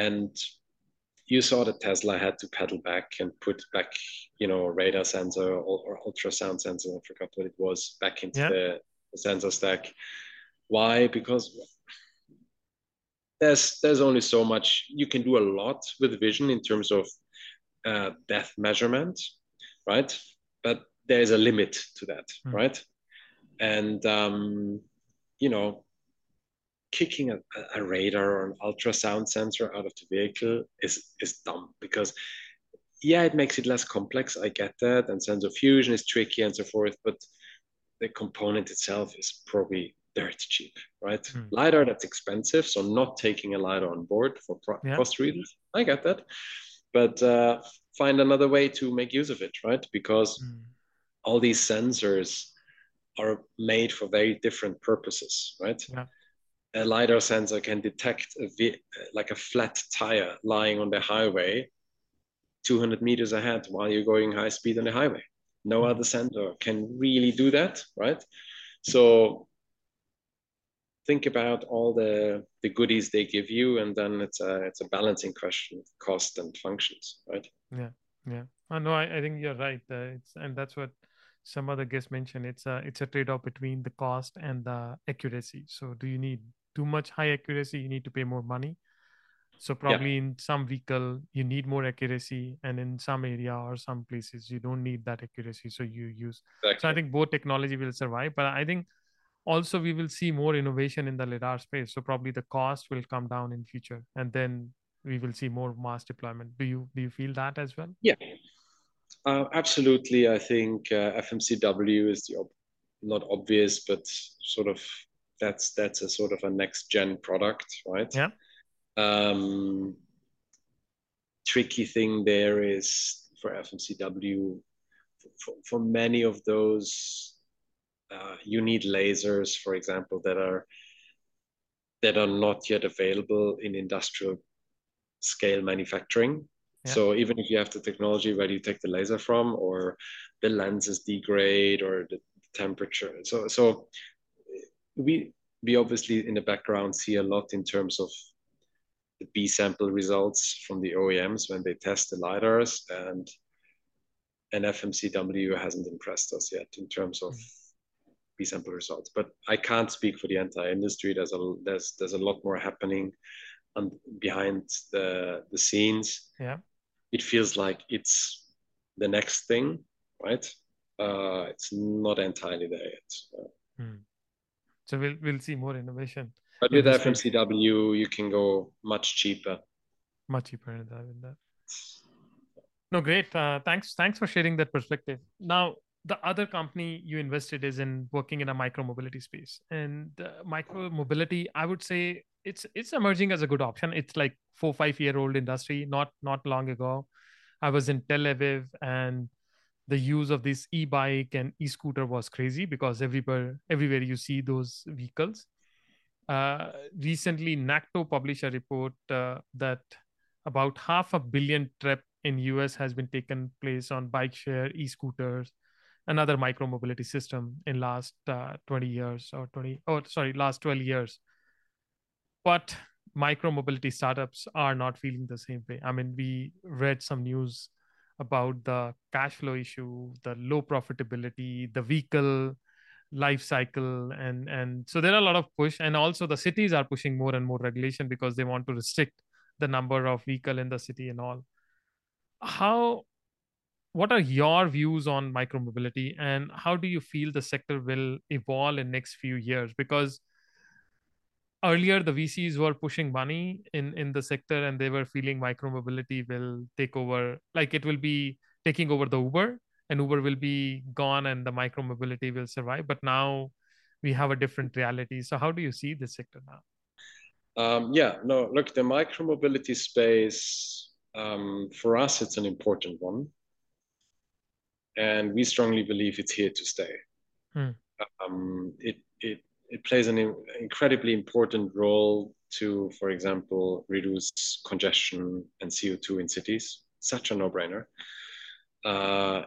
and you saw that tesla had to pedal back and put back you know a radar sensor or, or ultrasound sensor i forgot what it was back into Yeah. the, the sensor stack why because there's there's only so much you can do a lot with vision in terms of uh, depth measurement, right? But there's a limit to that, Hmm. right? And um, you know, kicking a, a radar or an ultrasound sensor out of the vehicle is is dumb because yeah, it makes it less complex. I get that, and sensor fusion is tricky and so forth, but the component itself is probably dirt cheap, right? Hmm. LiDAR, that's expensive. So not taking a LiDAR on board for pro- Yeah. cost reasons, I get that. But uh, find another way to make use of it, right? Because Mm. all these sensors are made for very different purposes, right? Yeah. A LiDAR sensor can detect a like a flat tire lying on the highway 200 meters ahead while you're going high speed on the highway. No other sensor can really do that, right? So think about all the the goodies they give you, and then it's a it's a balancing question, cost and functions, right? Yeah. Uh, no, I, I think you're right. Uh, it's and that's what some other guests mentioned. It's a it's a trade-off between the cost and the accuracy. So do you need too much high accuracy? You need to pay more money. So probably in some vehicle you need more accuracy, and in some area or some places you don't need that accuracy. So you use. So I think both technology will survive, but I think also we will see more innovation in the lidar space. So probably the cost will come down in future, and then we will see more mass deployment. Do you do you feel that as well? Yeah, uh, absolutely. I think uh, FMCW is the ob- not obvious, but sort of that's that's a sort of a next gen product, right? Yeah. Um, tricky thing there is for FMCW, for, for many of those, uh, you need lasers, for example, that are that are not yet available in industrial scale manufacturing. Yeah. So even if you have the technology where do you take the laser from, or the lenses degrade, or the temperature, so so we we obviously in the background see a lot in terms of the B sample results from the OEMs when they test the lidars, and and FMCW hasn't impressed us yet in terms of B sample results. But I can't speak for the entire industry. There's a there's there's a lot more happening on behind the the scenes. Yeah. It feels like it's the next thing, right? Uh, it's not entirely there yet. Hmm. So we'll we'll see more innovation, but with space. FMCW, you can go much cheaper. much cheaper than that. In that. No, great. Uh, thanks. Thanks for sharing that perspective. Now, the other company you invested is in working in a micro mobility space, and uh, micro mobility, I would say it's it's emerging as a good option. It's like four five year old industry. Not not long ago, I was in Tel Aviv, and the use of this e-bike and e-scooter was crazy because everywhere everywhere you see those vehicles. Uh, recently, NACTO published a report uh, that about half a billion trip in US has been taken place on bike share, e-scooters, another micro mobility system in last uh, 20 years or 20 oh sorry last 12 years. But micro mobility startups are not feeling the same way. I mean, we read some news about the cash flow issue, the low profitability, the vehicle life cycle and and so there are a lot of push and also the cities are pushing more and more regulation because they want to restrict the number of vehicle in the city and all. How what are your views on micromobility and how do you feel the sector will evolve in next few years? Because earlier the vcs were pushing money in in the sector and they were feeling micromobility will take over like it will be taking over the uber and uber will be gone and the micromobility will survive but now we have a different reality so how do you see this sector now Um, yeah, no, look, the micromobility space, um, for us, it's an important one. And we strongly believe it's here to stay. Hmm. Um, it, it, it plays an in- incredibly important role to, for example, reduce congestion and CO2 in cities. Such a no brainer. Uh,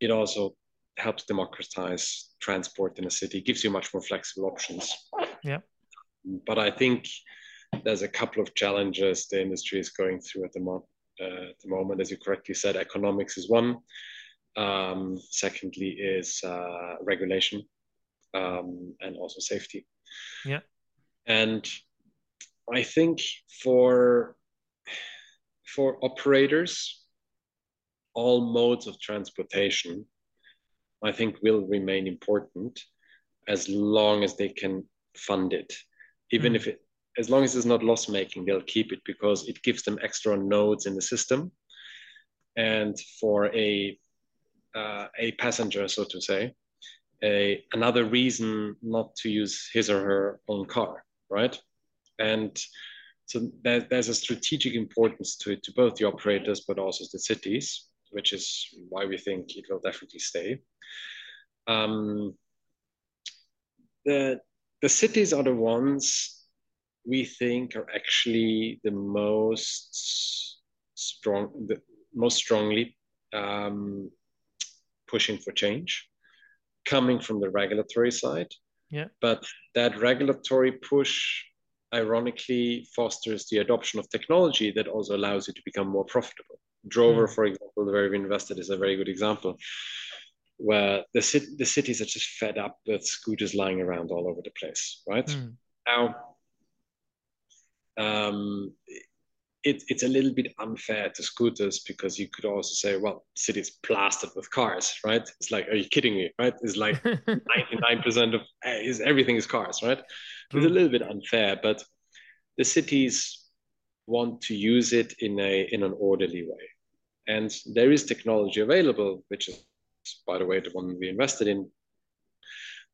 it also helps democratize transport in a city, gives you much more flexible options. Yeah. But I think there's a couple of challenges the industry is going through at the, mo- uh, at the moment. As you correctly said, economics is one. Um, secondly, is uh, regulation um, and also safety. Yeah. And I think for for operators, all modes of transportation, I think will remain important as long as they can fund it. Even Mm. if it, as long as it's not loss making, they'll keep it because it gives them extra nodes in the system. And for a uh, a passenger, so to say, a another reason not to use his or her own car, right? And so there, there's a strategic importance to it to both the operators but also the cities, which is why we think it will definitely stay. Um, the the cities are the ones we think are actually the most strong, the most strongly um, pushing for change, coming from the regulatory side. Yeah. But that regulatory push, ironically, fosters the adoption of technology that also allows you to become more profitable. Drover, Mm. for example, where we invested, is a very good example where the, cit- the cities are just fed up with scooters lying around all over the place, right? Hmm. Now, um, it, it's a little bit unfair to scooters because you could also say, well, city's plastered with cars, right? It's like, are you kidding me, right? It's like 99% of eh, is everything is cars, right? It's a little bit unfair, but the cities want to use it in a in an orderly way, and there is technology available, which is, by the way, the one we invested in,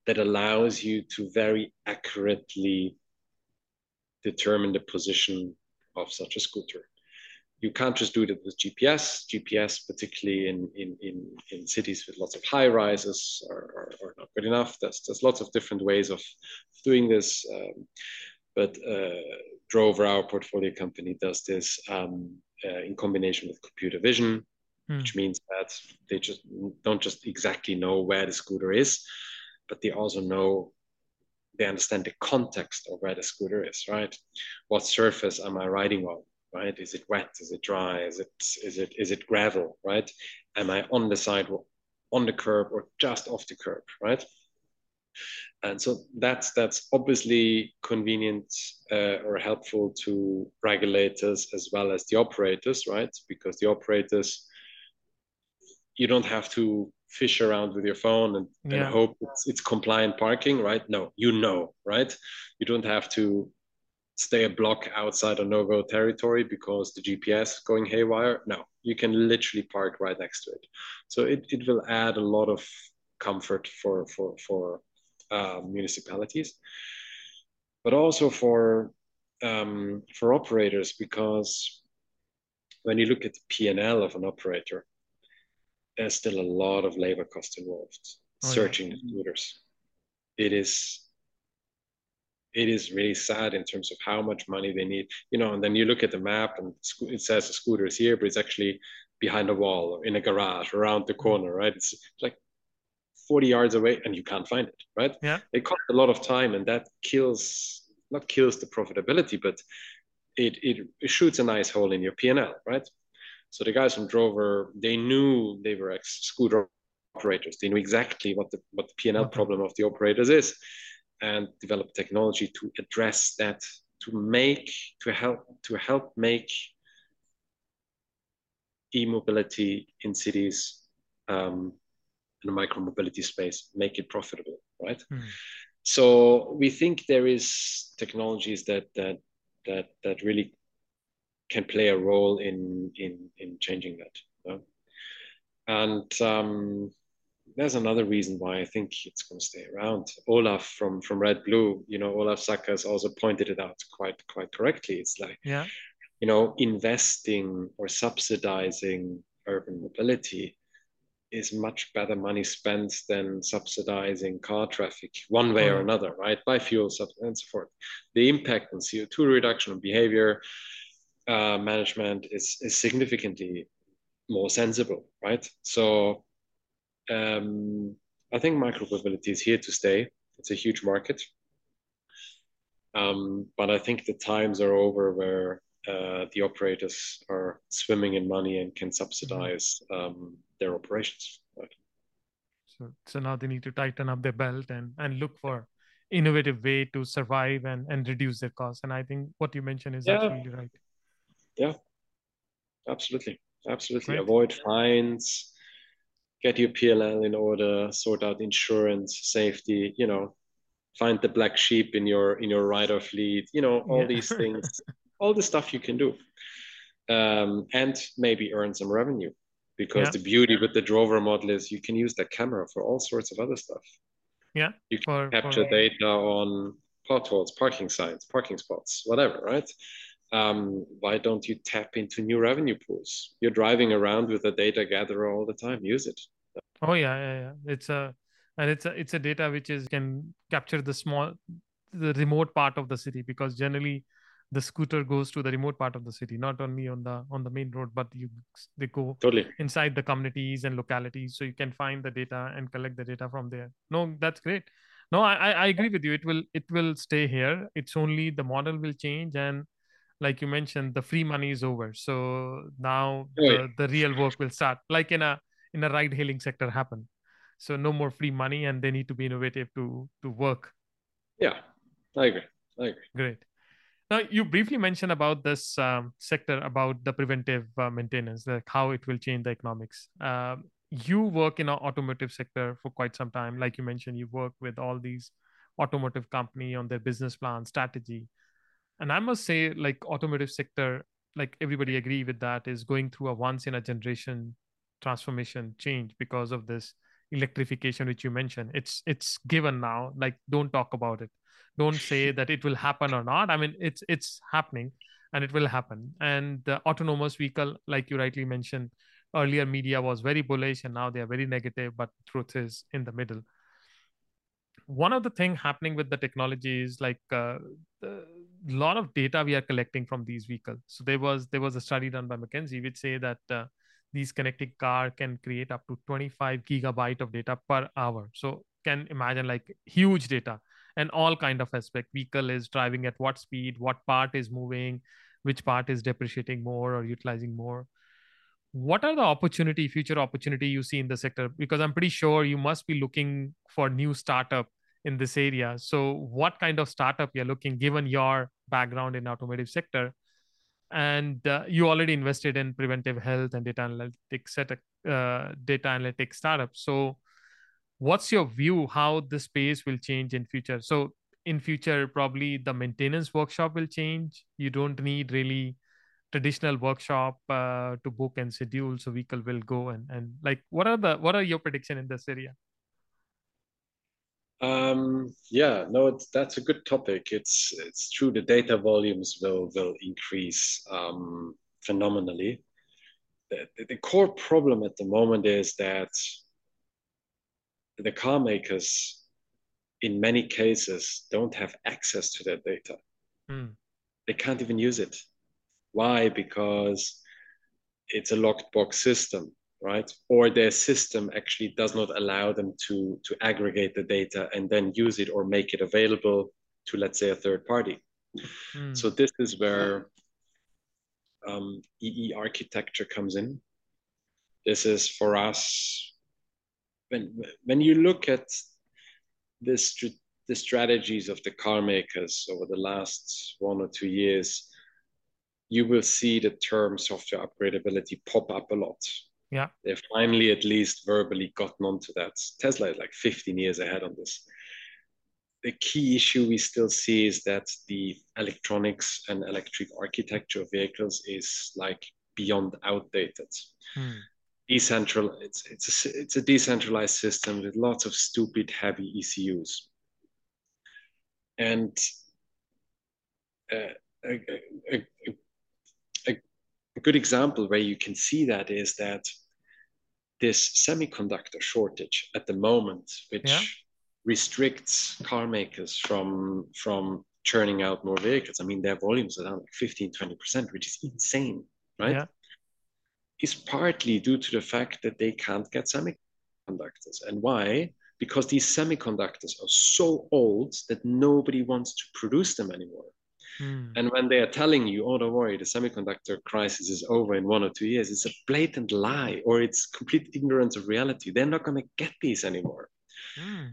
that allows you to very accurately determine the position of such a scooter. You can't just do it with GPS. GPS, particularly in in in, in cities with lots of high rises, are, are, are not good enough. There's there's lots of different ways of doing this. Um, but uh, Drover, our portfolio company, does this um, uh, in combination with computer vision, Hmm. which means that they just don't just exactly know where the scooter is, but they also know they understand the context of where the scooter is, right? What surface am I riding on, right? Is it wet? Is it dry? Is it is it is it gravel, right? Am I on the sidewalk, on the curb, or just off the curb, right? And so that's that's obviously convenient uh, or helpful to regulators as well as the operators, right? Because the operators, you don't have to fish around with your phone and, and hope it's, it's compliant parking, right? No, you know, right? You don't have to stay a block outside a no-go territory because the GPS is going haywire. No, you can literally park right next to it. So it, it will add a lot of comfort for for for uh, municipalities, but also for um, for operators because when you look at the P&L of an operator, there's still a lot of labor cost involved Oh, yeah. searching the scooters. It is it is really sad in terms of how much money they need, you know. And then you look at the map and it says the scooter is here, but it's actually behind a wall or in a garage around the corner, right? It's like 40 yards away and you can't find it, right? Yeah. It costs a lot of time and that kills, not kills the profitability, but it, it, it shoots a nice hole in your P&L, right? So the guys from Drover, they knew they were ex scooter operators. They knew exactly what the what the P&L problem of the operators is, and developed technology to address that, to make, to help, to help make e-mobility in cities um, in the micro mobility space, make it profitable, right? Hmm. So we think there is technologies that that that that really can play a role in in in changing that. you know? And um, there's another reason why I think it's going to stay around. Olaf from from Red Blue, you know, Olaf Sakkers has also pointed it out quite quite correctly. It's like, yeah, you know, investing or subsidizing urban mobility is much better money spent than subsidizing car traffic one way or mm. another, right? Biofuels and so forth. The impact on CO2 reduction on behavior uh, management is, is significantly more sensible, right? So um, I think micromobility is here to stay. It's a huge market. Um, but I think the times are over where uh, the operators are swimming in money and can subsidize um, their operations. Right? So, so now they need to tighten up their belt and, and look for innovative way to survive and, and reduce their costs. And I think what you mentioned is yeah. absolutely right. Yeah, absolutely. Absolutely. Great. Avoid fines, get your P&L in order, sort out insurance, safety, you know, find the black sheep in your in your rider fleet, you know, all yeah. these things, all the stuff you can do. Um, and maybe earn some revenue because yeah. the beauty with the drover model is you can use that camera for all sorts of other stuff. Yeah. You can for, capture for... data on potholes, parking signs, parking spots, whatever, right? Um, why don't you tap into new revenue pools? You're driving around with a data gatherer all the time. Use it. Oh yeah, yeah, yeah. It's a and it's a it's a data which is can capture the small, the remote part of the city because generally the scooter goes to the remote part of the city not only on the on the main road but you they go totally inside the communities and localities so you can find the data and collect the data from there no that's great no i i agree with you it will it will stay here it's only the model will change and like you mentioned the free money is over. So now the, the real work will start like in a in a ride hailing sector happen. So no more free money and they need to be innovative to to work. Yeah i agree i agree. Great. Now you briefly mentioned about this um, sector about the preventive uh, maintenance like how it will change the economics. Um, you work in an automotive sector for quite some time. Like you mentioned you work with all these automotive company on their business plan strategy and i must say like automotive sector like everybody agree with that is going through a once in a generation transformation change because of this electrification which you mentioned. It's it's given now like don't talk about it. Don't say that it will happen or not. I mean it's it's happening and it will happen. And the autonomous vehicle like you rightly mentioned earlier media was very bullish and now they are very negative but truth is in the middle. One of the thing happening with the technology is like uh, lot of data we are collecting from these vehicles. So there was there was a study done by mckinsey which say that uh, these connected car can create up to 25 gigabyte of data per hour. So can imagine like huge data and all kind of aspect. Vehicle is driving at what speed what part is moving which part is depreciating more or utilizing more. What are the opportunity future opportunity you see in the sector? Because i'm pretty sure you must be looking for new startup in this area. So what kind of startup you're looking given your background in automotive sector and uh, you already invested in preventive health and data analytics set uh, data analytics startup. So what's your view how the space will change in future? So in future probably the maintenance workshop will change. You don't need really traditional workshop uh, to book and schedule so vehicle will go and and like what are the what are your prediction in this area um, yeah, no, it's, that's a good topic. It's it's true. The data volumes will will increase um, phenomenally. The, the core problem at the moment is that the car makers, in many cases, don't have access to that data. Mm. They can't even use it. Why? Because it's a locked box system right? Or their system actually does not allow them to, to aggregate the data and then use it or make it available to, let's say, a third party. Mm. So this is where um, EE architecture comes in. This is for us, when, when you look at this, the strategies of the car makers over the last one or two years, you will see the term software upgradability pop up a lot yeah. They've finally at least verbally gotten onto that. Tesla is like 15 years ahead on this. The key issue we still see is that the electronics and electric architecture of vehicles is like beyond outdated. Hmm. decentral. It's it's a, it's a decentralized system with lots of stupid heavy ECUs, and uh, a, a, a, a good example where you can see that is that this semiconductor shortage at the moment, which Yeah. restricts car makers from from churning out more vehicles. I mean, their volumes are down like 15, 20%, which is insane, right? Yeah. Is partly due to the fact that they can't get semiconductors. And why? Because these semiconductors are so old that nobody wants to produce them anymore. Hmm. And when they are telling you, oh, don't worry, the semiconductor crisis is over in one or two years, it's a blatant lie or it's complete ignorance of reality. They're not going to get these anymore. Hmm.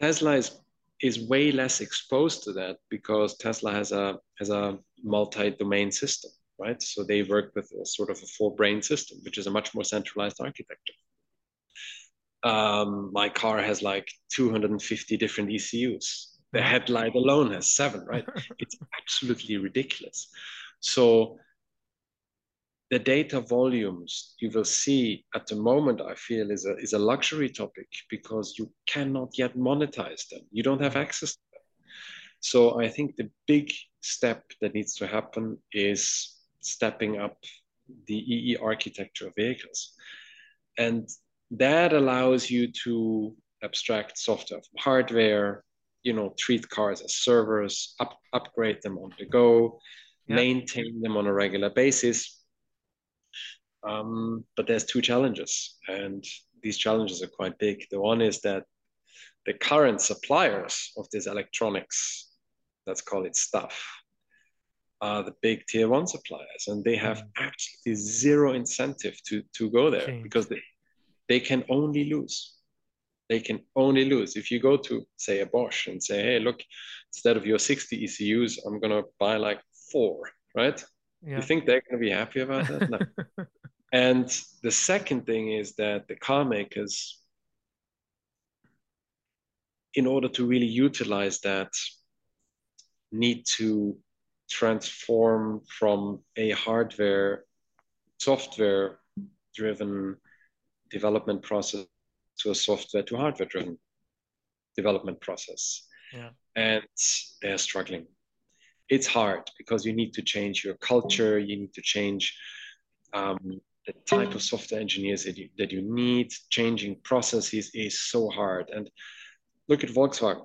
Tesla is is way less exposed to that because Tesla has a has a multi-domain system, right? So they work with a sort of a four-brain system, which is a much more centralized architecture. Um, my car has like 250 different ECUs. The headlight alone has seven, right? it's absolutely ridiculous. So the data volumes you will see at the moment, I feel, is a is a luxury topic because you cannot yet monetize them. You don't have mm. access to them. So I think the big step that needs to happen is stepping up the EE architecture of vehicles. And that allows you to abstract software from hardware, you know, treat cars as servers, up, upgrade them on the go, Yeah. maintain them on a regular basis. Um, but there's two challenges, and these challenges are quite big. The one is that the current suppliers of this electronics, let's call it stuff, are the big tier one suppliers, and they have absolutely zero incentive to to go there Change. because they they can only lose. They can only lose. If you go to say a Bosch and say, hey, look, instead of your 60 ECUs, I'm gonna buy like four, right? Yeah. You think they're gonna be happy about that? No. And the second thing is that the car makers, in order to really utilize that, need to transform from a hardware, software driven development process to a software to hardware driven development process. Yeah. And they're struggling. It's hard because you need to change your culture, you need to change um, the type of software engineers that you, that you need. Changing processes is so hard. And look at Volkswagen.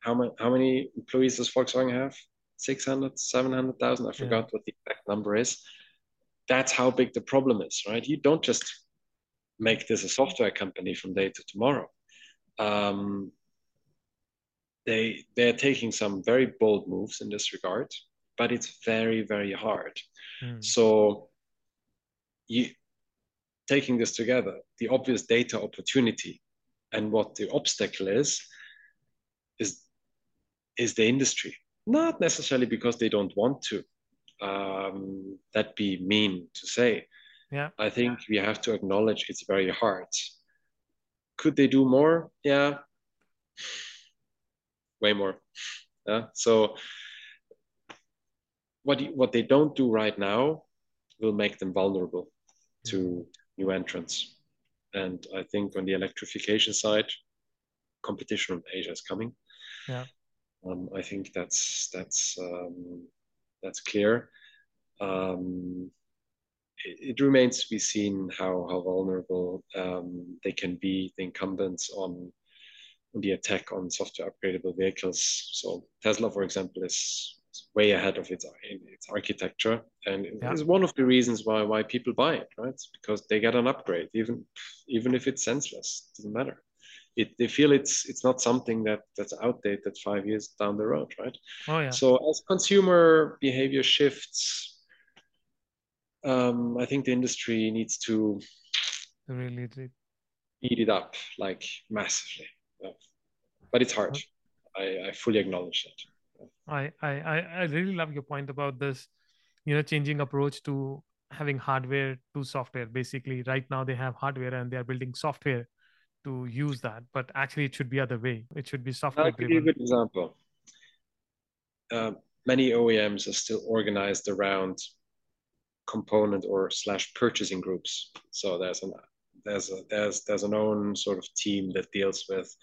How many, how many employees does Volkswagen have? 600, 700,000? I forgot what the exact number is. That's how big the problem is, right? You don't just make this a software company from day to tomorrow. Um, they they're taking some very bold moves in this regard, but it's very very hard. Hmm. So you taking this together, the obvious data opportunity and what the obstacle is, is is the industry. Not necessarily because they don't want to. Um, that'd be mean to say. Yeah. I think we have to acknowledge it's very hard. Could they do more? Yeah. Way more. Yeah. So what what they don't do right now will make them vulnerable to new entrants. And I think on the electrification side, competition from Asia is coming. Yeah. Um, I think that's that's um, that's clear. Um, it, remains to be seen how how vulnerable um, they can be, the incumbents on on the attack on software upgradable vehicles. So Tesla, for example, is way ahead of its its architecture, and Yeah. is one of the reasons why why people buy it, right? Because they get an upgrade, even even if it's senseless, it doesn't matter. It, they feel it's it's not something that that's outdated five years down the road, right? Oh yeah. So as consumer behavior shifts, um, I think the industry needs to really, eat it up like massively. But it's hard. I, I fully acknowledge that. I, I I really love your point about this, you know, changing approach to having hardware to software. Basically, right now they have hardware and they are building software to use that, but actually it should be other way. It should be software I'll give you a good example. Uh, many OEMs are still organized around component or slash purchasing groups. So there's an there's a, there's there's an own sort of team that deals with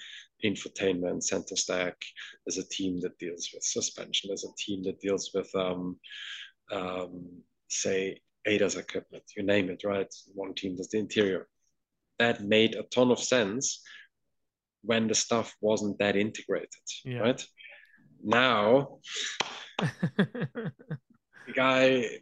infotainment, center stack. There's a team that deals with suspension. There's a team that deals with um, um, say ADAS equipment. You name it, right? One team does the interior. That made a ton of sense when the stuff wasn't that integrated, yeah. right? Now, the guy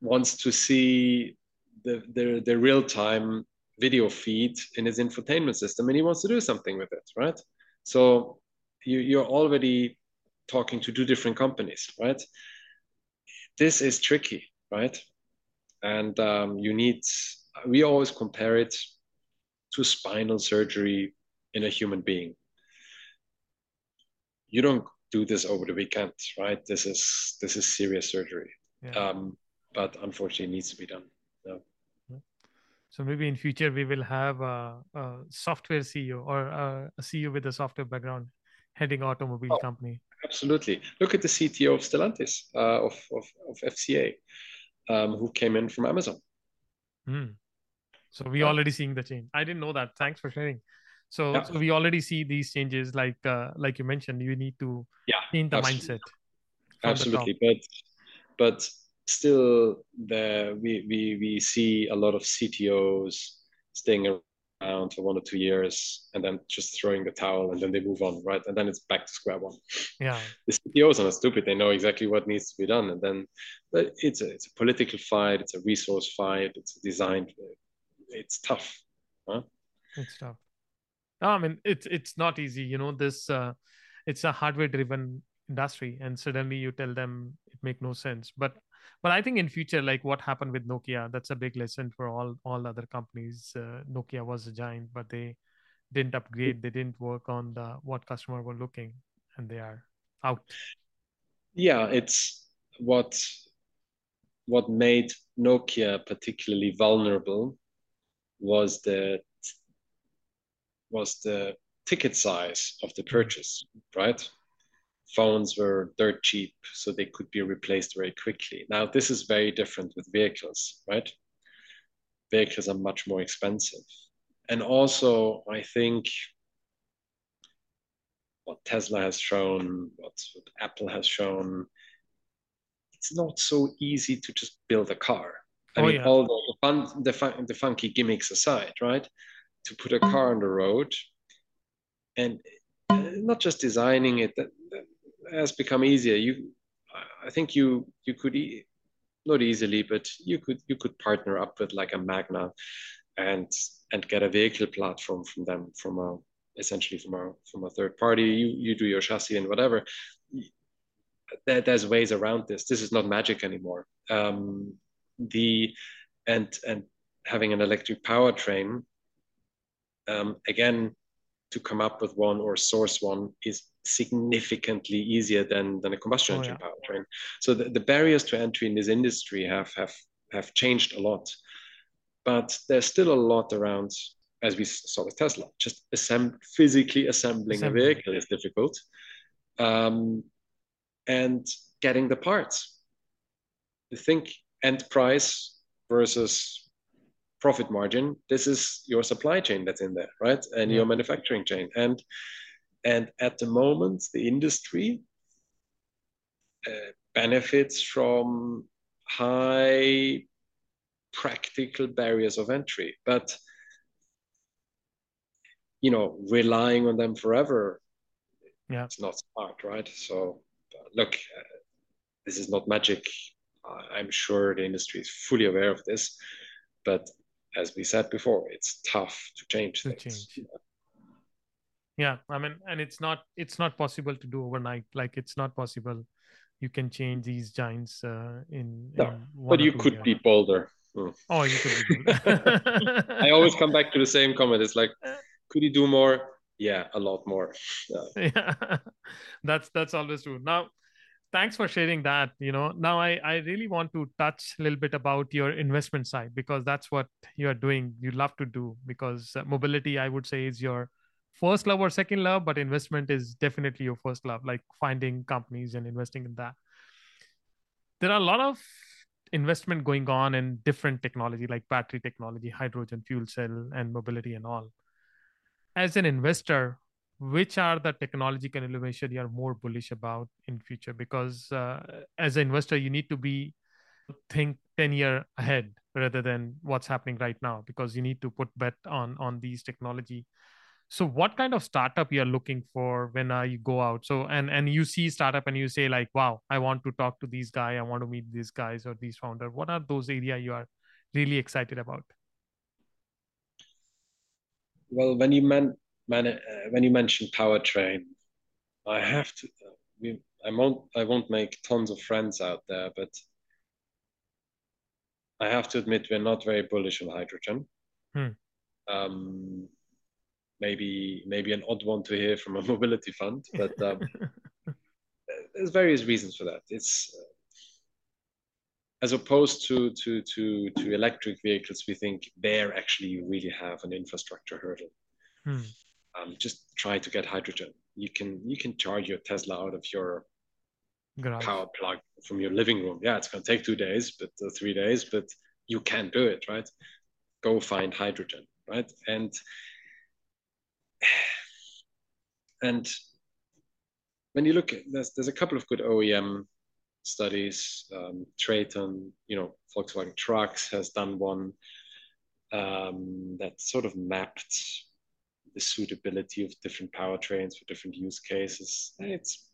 wants to see the, the, the real time video feed in his infotainment system and he wants to do something with it, right? So you, you're already talking to two different companies, right? This is tricky, right? And um, you need, we always compare it to spinal surgery in a human being. You don't do this over the weekend, right? This is this is serious surgery, yeah. um, but unfortunately, it needs to be done. Yeah. So maybe in future we will have a, a software CEO or a, a, CEO with a software background heading automobile oh, company. Absolutely. Look at the CTO of Stellantis, uh, of, of, of FCA, um, who came in from Amazon. Mm. So we already seeing the change. I didn't know that. Thanks for sharing. So, yeah. so we already see these changes, like uh, like you mentioned, you need to yeah, change the absolutely. mindset. Absolutely, but but still, the we we we see a lot of CTOs staying around for one or two years and then just throwing the towel and then they move on, right? And then it's back to square one. Yeah, the CTOs are not stupid; they know exactly what needs to be done, and then but it's a it's a political fight, it's a resource fight, it's a design. It's tough. Huh? It's tough. no, I mean, it's it's not easy. You know, this uh, it's a hardware driven industry, and suddenly you tell them it make no sense. But but I think in future, like what happened with Nokia, that's a big lesson for all all other companies. Uh, Nokia was a giant, but they didn't upgrade. They didn't work on the what customer were looking, and they are out. Yeah, it's what what made Nokia particularly vulnerable was the was the ticket size of the purchase, right? Phones were dirt cheap, so they could be replaced very quickly. Now, this is very different with vehicles, right? Vehicles are much more expensive. And also, I think what Tesla has shown, what, what Apple has shown, it's not so easy to just build a car. I oh, mean, yeah. all the, fun, the, fun, the funky gimmicks aside, right? to put a car on the road and uh, not just designing it has become easier. You i think you you could e- not easily but you could you could partner up with like a magna and and get a vehicle platform from them from a essentially from a from a third party. You you do your chassis and whatever. There, there's ways around this. This is not magic anymore. Um, the and and having an electric powertrain um, again, to come up with one or source one is significantly easier than, than a combustion oh, engine yeah. powertrain. So the, the barriers to entry in this industry have, have, have changed a lot. But there's still a lot around, as we saw with Tesla, just assemb- physically assembling Assembly. a vehicle is difficult. Um, and getting the parts. You think end price versus profit margin this is your supply chain that's in there right and yeah. your manufacturing chain and and at the moment the industry uh, benefits from high practical barriers of entry. But you know relying on them forever yeah. it's not smart right? So look uh, this is not magic. I'm sure the industry is fully aware of this. But as we said before, it's tough to change to things. Change. Yeah, I mean, and it's not it's not possible to do overnight. Like it's not possible. You can change these giants uh, in. No, in but you could years. be bolder. Hmm. Oh, you could be. I always come back to the same comment. It's like, could you do more? Yeah, a lot more. Yeah, yeah. that's that's always true. Now, thanks for sharing that you know now i i really want to touch a little bit about your investment side because that's what you are doing you love to do because uh, mobility i would say is your first love or second love but investment is definitely your first love like finding companies and investing in that there are a lot of investment going on in different technology like battery technology, hydrogen fuel cell, and mobility and all. As an investor, which are the technological innovation you are more bullish about in future? Because uh, as an investor, you need to be think 10 year ahead rather than what's happening right now because you need to put bet on on these technology so what kind of startup you're looking for when uh, you go out? So and and you see startup and you say like wow i want to talk to these guy i want to meet these guys or these founder. What are those area you are really excited about? Well when you man, man uh, when you mention powertrain i have to uh, we, i won't i won't make tons of friends out there but i have to admit we're not very bullish on hydrogen. Hmm. um, maybe maybe an odd one to hear from a mobility fund, but um, there's various reasons for that. It's uh, as opposed to to to to electric vehicles, we think there actually you really have an infrastructure hurdle. Hmm. Um, just try to get hydrogen. You can you can charge your Tesla out of your Garage. power plug from your living room. Yeah, it's gonna take two days, but uh, three days, but you can do it, right? Go find hydrogen, right? And and when you look at there's there's a couple of good OEM studies. Um, Traton, you know, Volkswagen Trucks has done one um, that sort of mapped the suitability of different powertrains for different use cases. And it's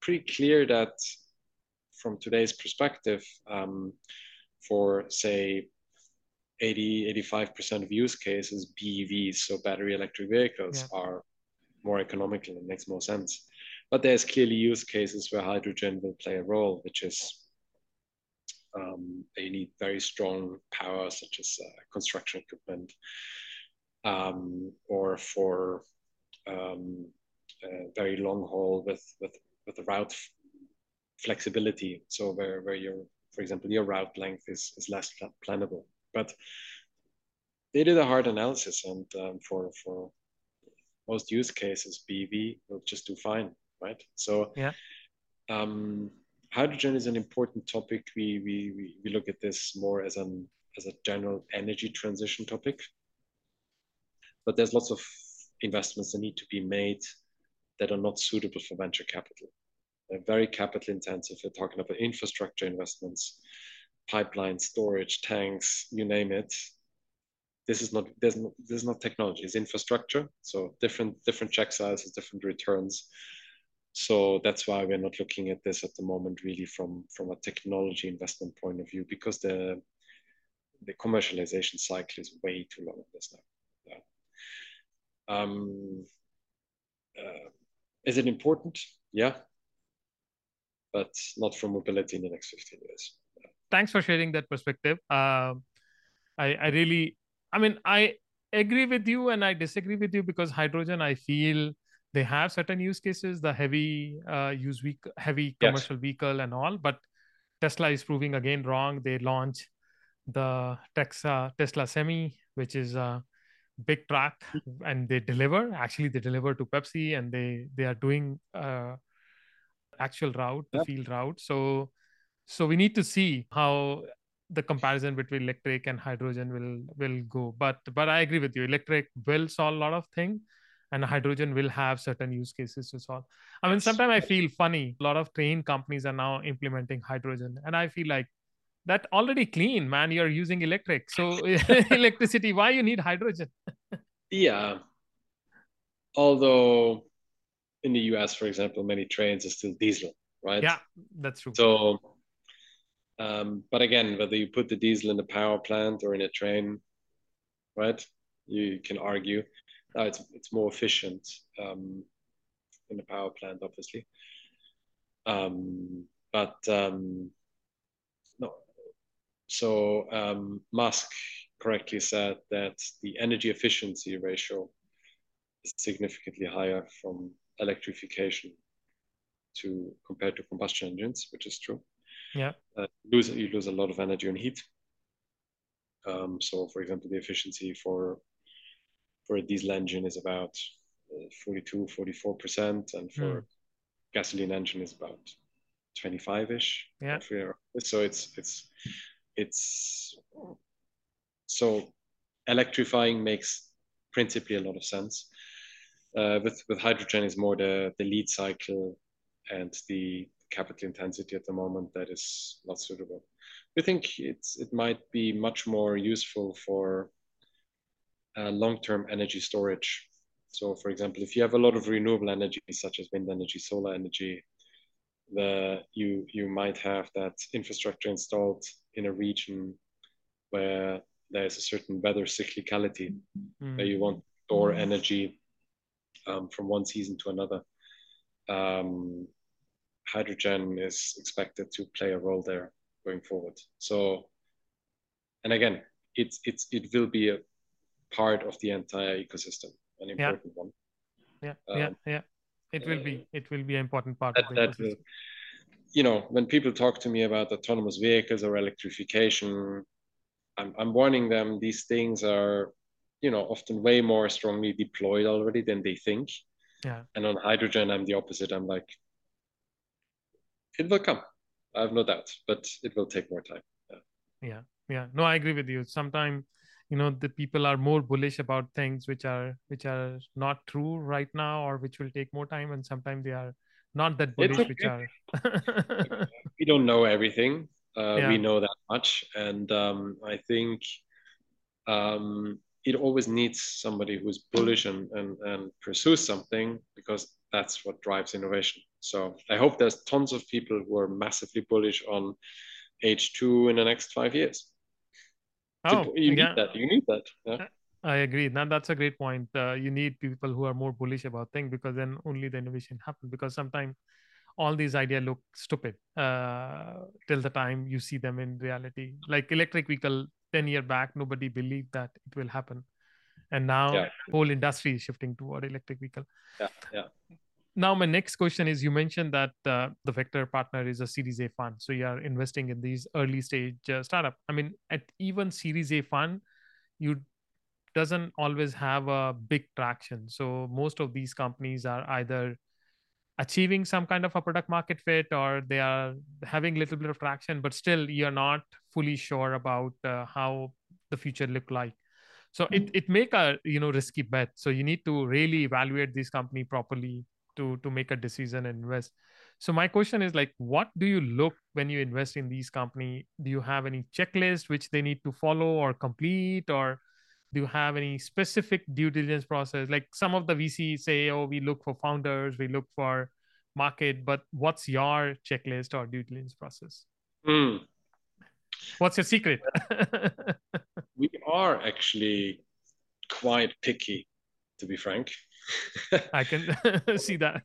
pretty clear that from today's perspective, um, for say 80 85% of use cases BEVs, so battery electric vehicles, yeah. are more economical and makes more sense. But there's clearly use cases where hydrogen will play a role, which is um, they need very strong power, such as uh, construction equipment, um, or for um, uh, very long haul with with with the route f- flexibility. So where where your, for example, your route length is is less plannable. But they did a hard analysis, and um, for for most use cases, BEV will just do fine, right? So yeah. Um, hydrogen is an important topic. We, we, we, we look at this more as an as a general energy transition topic. But there's lots of investments that need to be made that are not suitable for venture capital. They're very capital intensive. We're talking about infrastructure investments, pipeline storage, tanks, you name it. This is not this is not technology it's infrastructure. So different different check sizes different returns. So that's why we're not looking at this at the moment really from from a technology investment point of view because the the commercialization cycle is way too long on this now um, uh, is it important? Yeah. But not for mobility in the next 15 years. Thanks for sharing that perspective uh, I, I really I mean, I agree with you and I disagree with you because hydrogen, I feel they have certain use cases, the heavy uh, use week, heavy commercial yes. vehicle and all. But Tesla is proving again wrong. They launch the Texas Tesla Semi, which is a big truck, and they deliver. Actually, they deliver to Pepsi, and they they are doing uh, actual route, the field route. So so we need to see how the comparison between electric and hydrogen will will go. But but i agree with you. Electric will solve a lot of things and hydrogen will have certain use cases to solve. I mean sometimes i feel funny. A lot of train companies are now implementing hydrogen and i feel like that already clean man. You're using electric. So electricity why you need hydrogen? Yeah. Although in the us for example many trains are still diesel right? Yeah that's true. So um, but again, whether you put the diesel in a power plant or in a train, right? You can argue uh, it's it's more efficient um, in a power plant, obviously. Um, but um, no, so um, Musk correctly said that the energy efficiency ratio is significantly higher from electrification to compared to combustion engines, which is true. Yeah. Uh, lose you lose a lot of energy and heat. Um, so, for example, the efficiency for for a diesel engine is about uh, 42, 44 percent, and for mm. gasoline engine is about 25ish. Yeah. So it's it's it's so electrifying makes principally a lot of sense. Uh, with with hydrogen is more the the lead cycle and the capital intensity at the moment that is not suitable. We think it's it might be much more useful for uh, long-term energy storage. So, for example, if you have a lot of renewable energy, such as wind energy, solar energy, the you you might have that infrastructure installed in a region where there's a certain weather cyclicality, mm. where you want to store energy um, from one season to another. Um, hydrogen is expected to play a role there going forward. So, and again, it's it's it will be a part of the entire ecosystem, an important yeah. one. Yeah, um, yeah, yeah. It will be it will be an important part that, of the that. Will, you know, when people talk to me about autonomous vehicles or electrification, I'm I'm warning them these things are, you know, often way more strongly deployed already than they think. Yeah. And on hydrogen, I'm the opposite. I'm like, it will come. I have no doubt, but it will take more time. Yeah. Yeah. yeah. No, I agree with you. Sometimes, you know, the people are more bullish about things which are which are not true right now or which will take more time, and sometimes they are not that bullish, okay. which are. we don't know everything. Uh, yeah. We know that much, and um, I think um, it always needs somebody who's bullish and, and, and pursues something because that's what drives innovation. So I hope there's tons of people who are massively bullish on H2 in the next five years. Oh, you need yeah. that. You need that. Yeah. I agree. Now that's a great point. Uh, you need people who are more bullish about things because then only the innovation happens. Because sometimes all these ideas look stupid uh, till the time you see them in reality. Like electric vehicle, ten year back, nobody believed that it will happen, and now yeah. whole industry is shifting toward electric vehicle. Yeah, yeah now my next question is you mentioned that uh, the Vektor Partner is a series a fund so you are investing in these early stage uh, startup. I mean at even series a fund you doesn't always have a big traction. So most of these companies are either achieving some kind of a product market fit or they are having a little bit of traction but still you're not fully sure about uh, how the future look like. So it, it make a you know risky bet. So you need to really evaluate this company properly to to make a decision and invest. So my question is like what do you look when you invest in these company? Do you have any checklist which they need to follow or complete or do you have any specific due diligence process? Like some of the vc say oh we look for founders we look for market but what's your checklist or due diligence process? Mm. what's your secret? We are actually quite picky to be frank I can see that.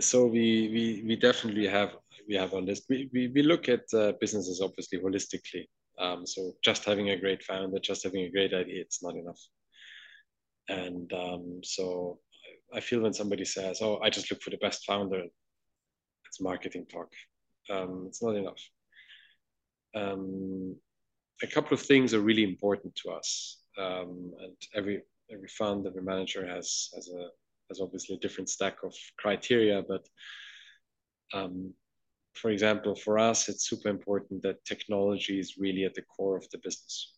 so we, we we definitely have we have a list. We we, we look at uh, businesses obviously holistically. Um, so just having a great founder, just having a great idea, it's not enough. And um, so I feel when somebody says, "Oh, I just look for the best founder," it's marketing talk. Um, it's not enough. Um, a couple of things are really important to us, um, and every every fund, every manager has has a has obviously a different stack of criteria, but um, for example, for us, it's super important that technology is really at the core of the business,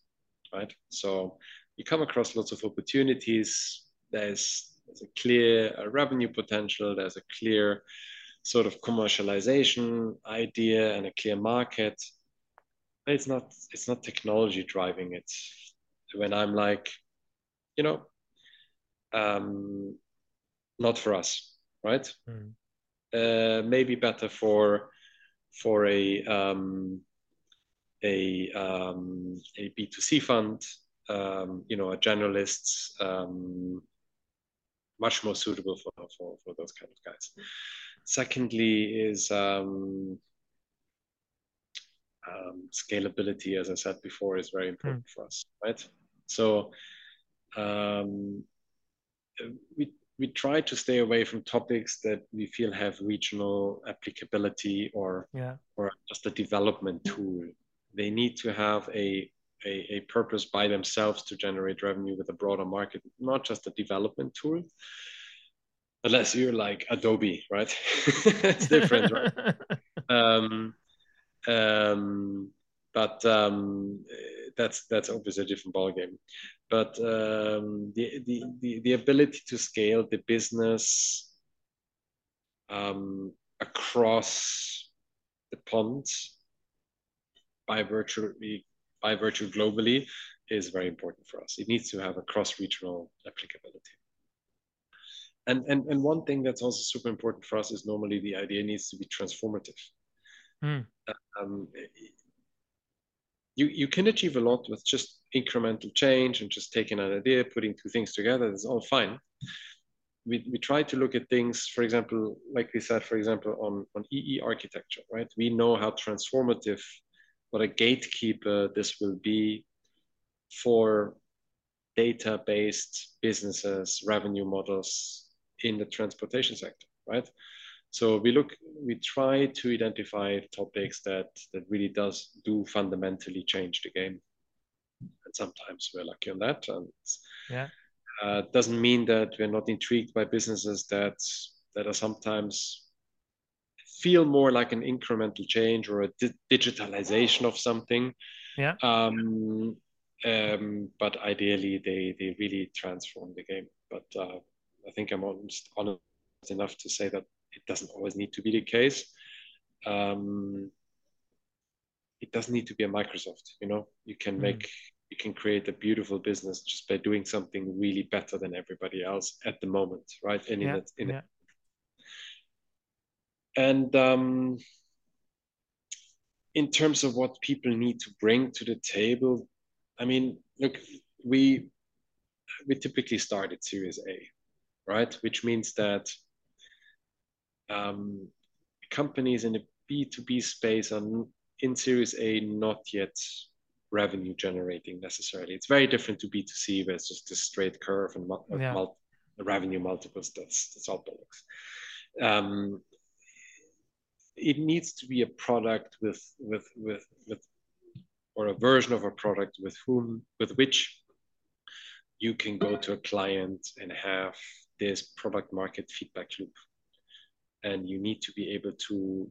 right? So you come across lots of opportunities. There's, there's a clear uh, revenue potential. There's a clear sort of commercialization idea and a clear market. But it's not it's not technology driving it. When I'm like, you know, um, not for us, right? Mm. Uh, maybe better for for a um, a um, a B two C fund, um, you know, a generalist, um, much more suitable for, for for those kind of guys. Secondly, is um, um, scalability, as I said before, is very important mm. for us, right? So um, we we try to stay away from topics that we feel have regional applicability or yeah. or just a development tool. They need to have a, a, a purpose by themselves to generate revenue with a broader market, not just a development tool. Unless you're like Adobe, right? it's different, right? um, um, but um, that's that's obviously a different ballgame. But um, the, the the the ability to scale the business um, across the pond by virtue by virtue globally is very important for us. It needs to have a cross-regional applicability. And, and and one thing that's also super important for us is normally the idea needs to be transformative. Mm. Um, you you can achieve a lot with just incremental change and just taking an idea, putting two things together. It's all fine. We, we try to look at things, for example, like we said, for example, on, on EE architecture, right? We know how transformative, what a gatekeeper this will be for data-based businesses, revenue models in the transportation sector, right? So we look, we try to identify topics that that really does do fundamentally change the game, and sometimes we're lucky on that. And yeah, uh, doesn't mean that we're not intrigued by businesses that that are sometimes feel more like an incremental change or a di- digitalization of something. Yeah. Um, um, but ideally, they they really transform the game. But uh, I think I'm honest, honest enough to say that it doesn't always need to be the case. Um, it doesn't need to be a Microsoft. You know, you can mm. make you can create a beautiful business just by doing something really better than everybody else at the moment, right? And yeah, in it, in yeah. it. And um, in terms of what people need to bring to the table, I mean, look, we we typically start at Series A, right? Which means that um, companies in the B2B space are in Series A not yet revenue generating necessarily. It's very different to B2C where it's just a straight curve and mul- yeah. mul- revenue multiples. That's that's all bollocks. Um, it needs to be a product with with with with or a version of a product with whom with which you can go to a client and have this product market feedback loop and you need to be able to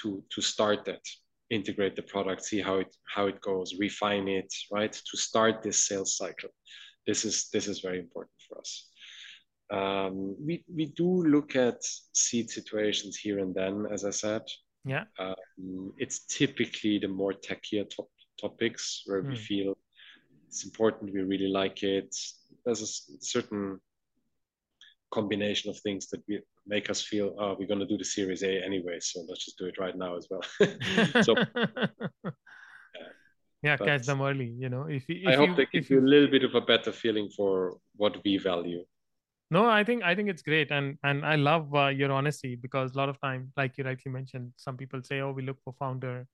to to start that integrate the product see how it how it goes refine it right to start this sales cycle this is this is very important for us um, we we do look at seed situations here and then as i said yeah um, it's typically the more techier top, topics where mm. we hmm. feel it's important we really like it there's a certain combination of things that we make us feel oh we're going to do the series a anyway so let's just do it right now as well. So yeah, yeah catch them early you know if, if i hope you, they give you a little bit of a better feeling for what we value. No i think i think it's great and and i love uh, your honesty because a lot of time like you rightly mentioned some people say oh we look for founder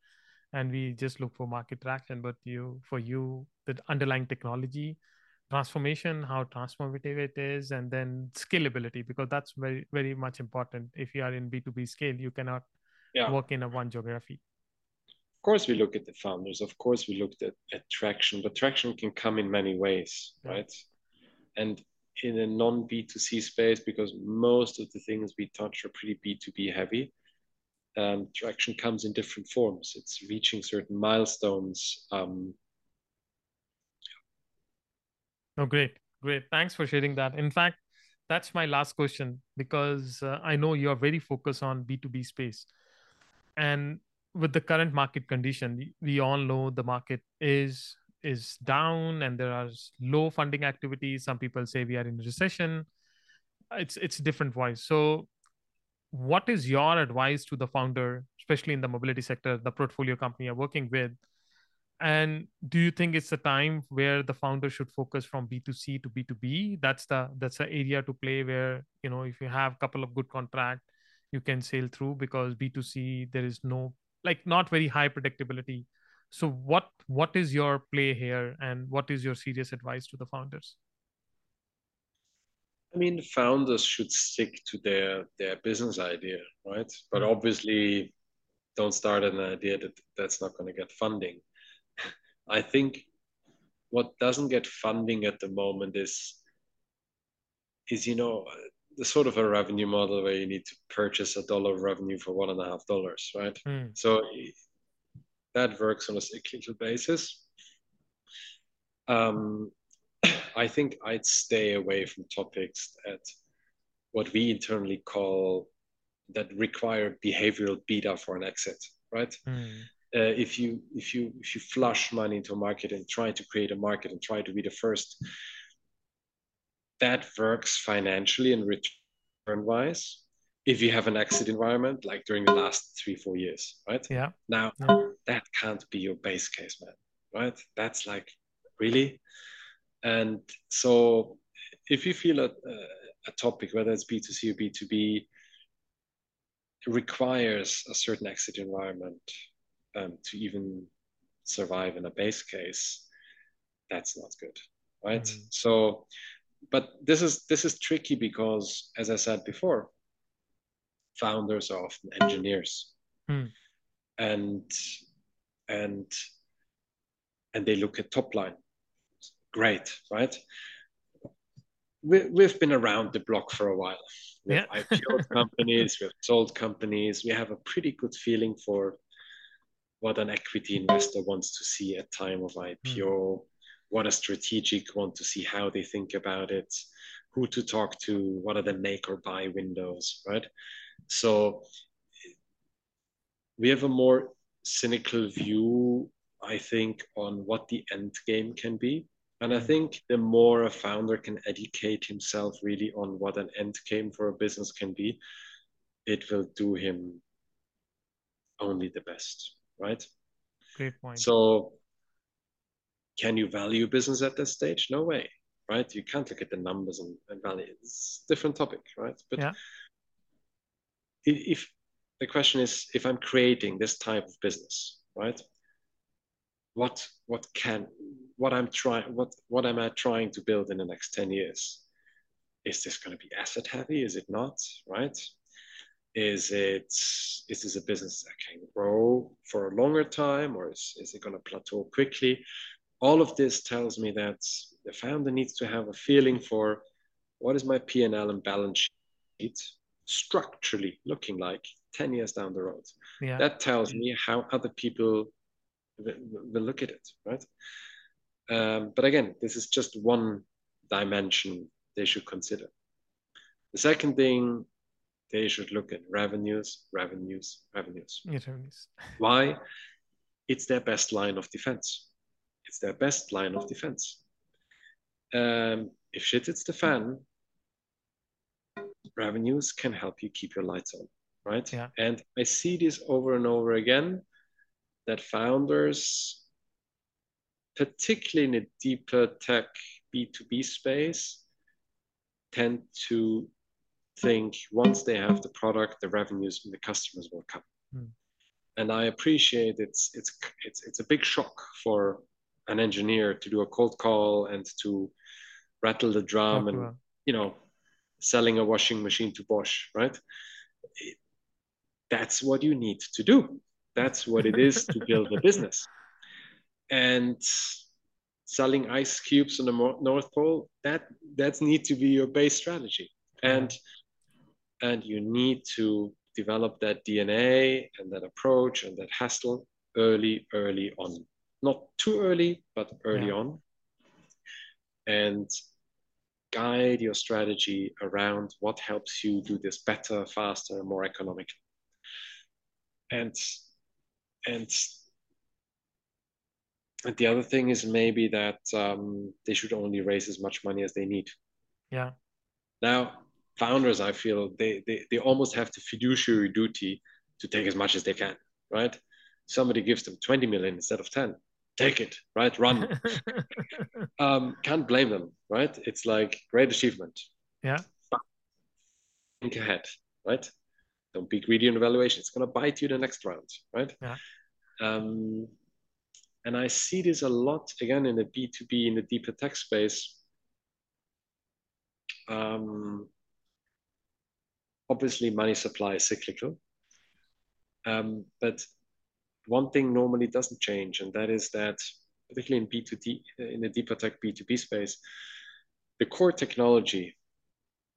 and we just look for market traction but you for you the underlying technology transformation how transformative it is and then scalability because that's very very much important. If you are in b2b scale you cannot yeah. work in a one geography. Of course we look at the founders. Of course we looked at, at traction but traction can come in many ways right? And in a non b2c space because most of the things we touch are pretty b2b heavy um, traction comes in different forms. It's reaching certain milestones um, Oh, great. Great. Thanks for sharing that. In fact, that's my last question because uh, I know you are very focused on B2B space. And with the current market condition, we all know the market is is down and there are low funding activities. Some people say we are in recession. It's it's different voice. So what is your advice to the founder, especially in the mobility sector, the portfolio company you're working with? And do you think it's a time where the founder should focus from b2c to b2b that's the that's the area to play where you know if you have a couple of good contract you can sail through because b2c there is no like not very high predictability. So what what is your play here and what is your serious advice to the founders? I mean founders should stick to their their business idea right? But mm-hmm. obviously don't start an idea that that's not going to get funding I think what doesn't get funding at the moment is is you know the sort of a revenue model where you need to purchase a dollar of revenue for one and a half dollars, right? Mm. So that works on a cyclical basis. Um, I think I'd stay away from topics that what we internally call that require behavioral beta for an exit, right? Mm. Uh, if you if you if you flush money into a market and try to create a market and try to be the first, that works financially and return wise if you have an exit environment like during the last three four years right Yeah. now Yeah. that can't be your base case man right that's like really and so if you feel a, a topic whether it's b2c or b2b requires a certain exit environment um, to even survive in a base case that's not good right Mm. so but this is this is tricky because as i said before founders are often engineers Hmm. and and and they look at top line great right we, we've been around the block for a while we've Yeah. ipo'd companies we've sold companies we have a pretty good feeling for what an equity investor wants to see at time of ipo what a strategic want to see how they think about it who to talk to what are the make or buy windows right? So we have a more cynical view i think on what the end game can be. And i Mm. think the more a founder can educate himself really on what an end game for a business can be it will do him only the best right Great point. so can you value business at this stage? No way, right? You can't look at the numbers and, and value. It's a different topic, right? But Yeah. if the question is, if I'm creating this type of business, right? What what can what I'm trying what what am I trying to build in the next 10 years? Is this going to be asset heavy? Is it not? Right? Is it is this a business that can grow for a longer time or is, is it going to plateau quickly? all of this tells me that the founder needs to have a feeling for what is my P&L and balance sheet structurally looking like 10 years down the road. yeah. That tells me how other people will, will look at it, right? Um, but again, this is just one dimension they should consider. The second thing, they should look at revenues, revenues, revenues. Is. Why? It's their best line of defense. It's their best line of defense. Um, if shit hits the fan, revenues can help you keep your lights on, right? Yeah. And I see this over and over again that founders, particularly in a deeper tech B2B space, tend to think once they have the product, the revenues and the customers will come. Hmm. And I appreciate it's it's it's it's a big shock for an engineer to do a cold call and to rattle the drum and you know selling a washing machine to Bosch, right? It- that's what you need to do. That's what it is to build a business. And selling ice cubes on the North Pole, that that needs to be your base strategy. And and you need to develop that DNA and that approach and that hustle early, early on. Not too early, but early Yeah. on. And guide your strategy around what helps you do this better, faster, more economic. And and and the other thing is maybe that um, they should only raise as much money as they need. Yeah. Now, founders, I feel they, they, they almost have the fiduciary duty to take as much as they can, right? Somebody gives them 20 million instead of 10. Take it, right? Run. um, can't blame them, right? It's like great achievement. Yeah. But think ahead, right? Don't be greedy on evaluation. It's going to bite you the next round, right? Yeah. Um, and I see this a lot again in the B2B, in the deeper tech space. Um, obviously, money supply is cyclical. Um, but one thing normally doesn't change, and that is that, particularly in B2D, in the deeper tech B2B space, the core technology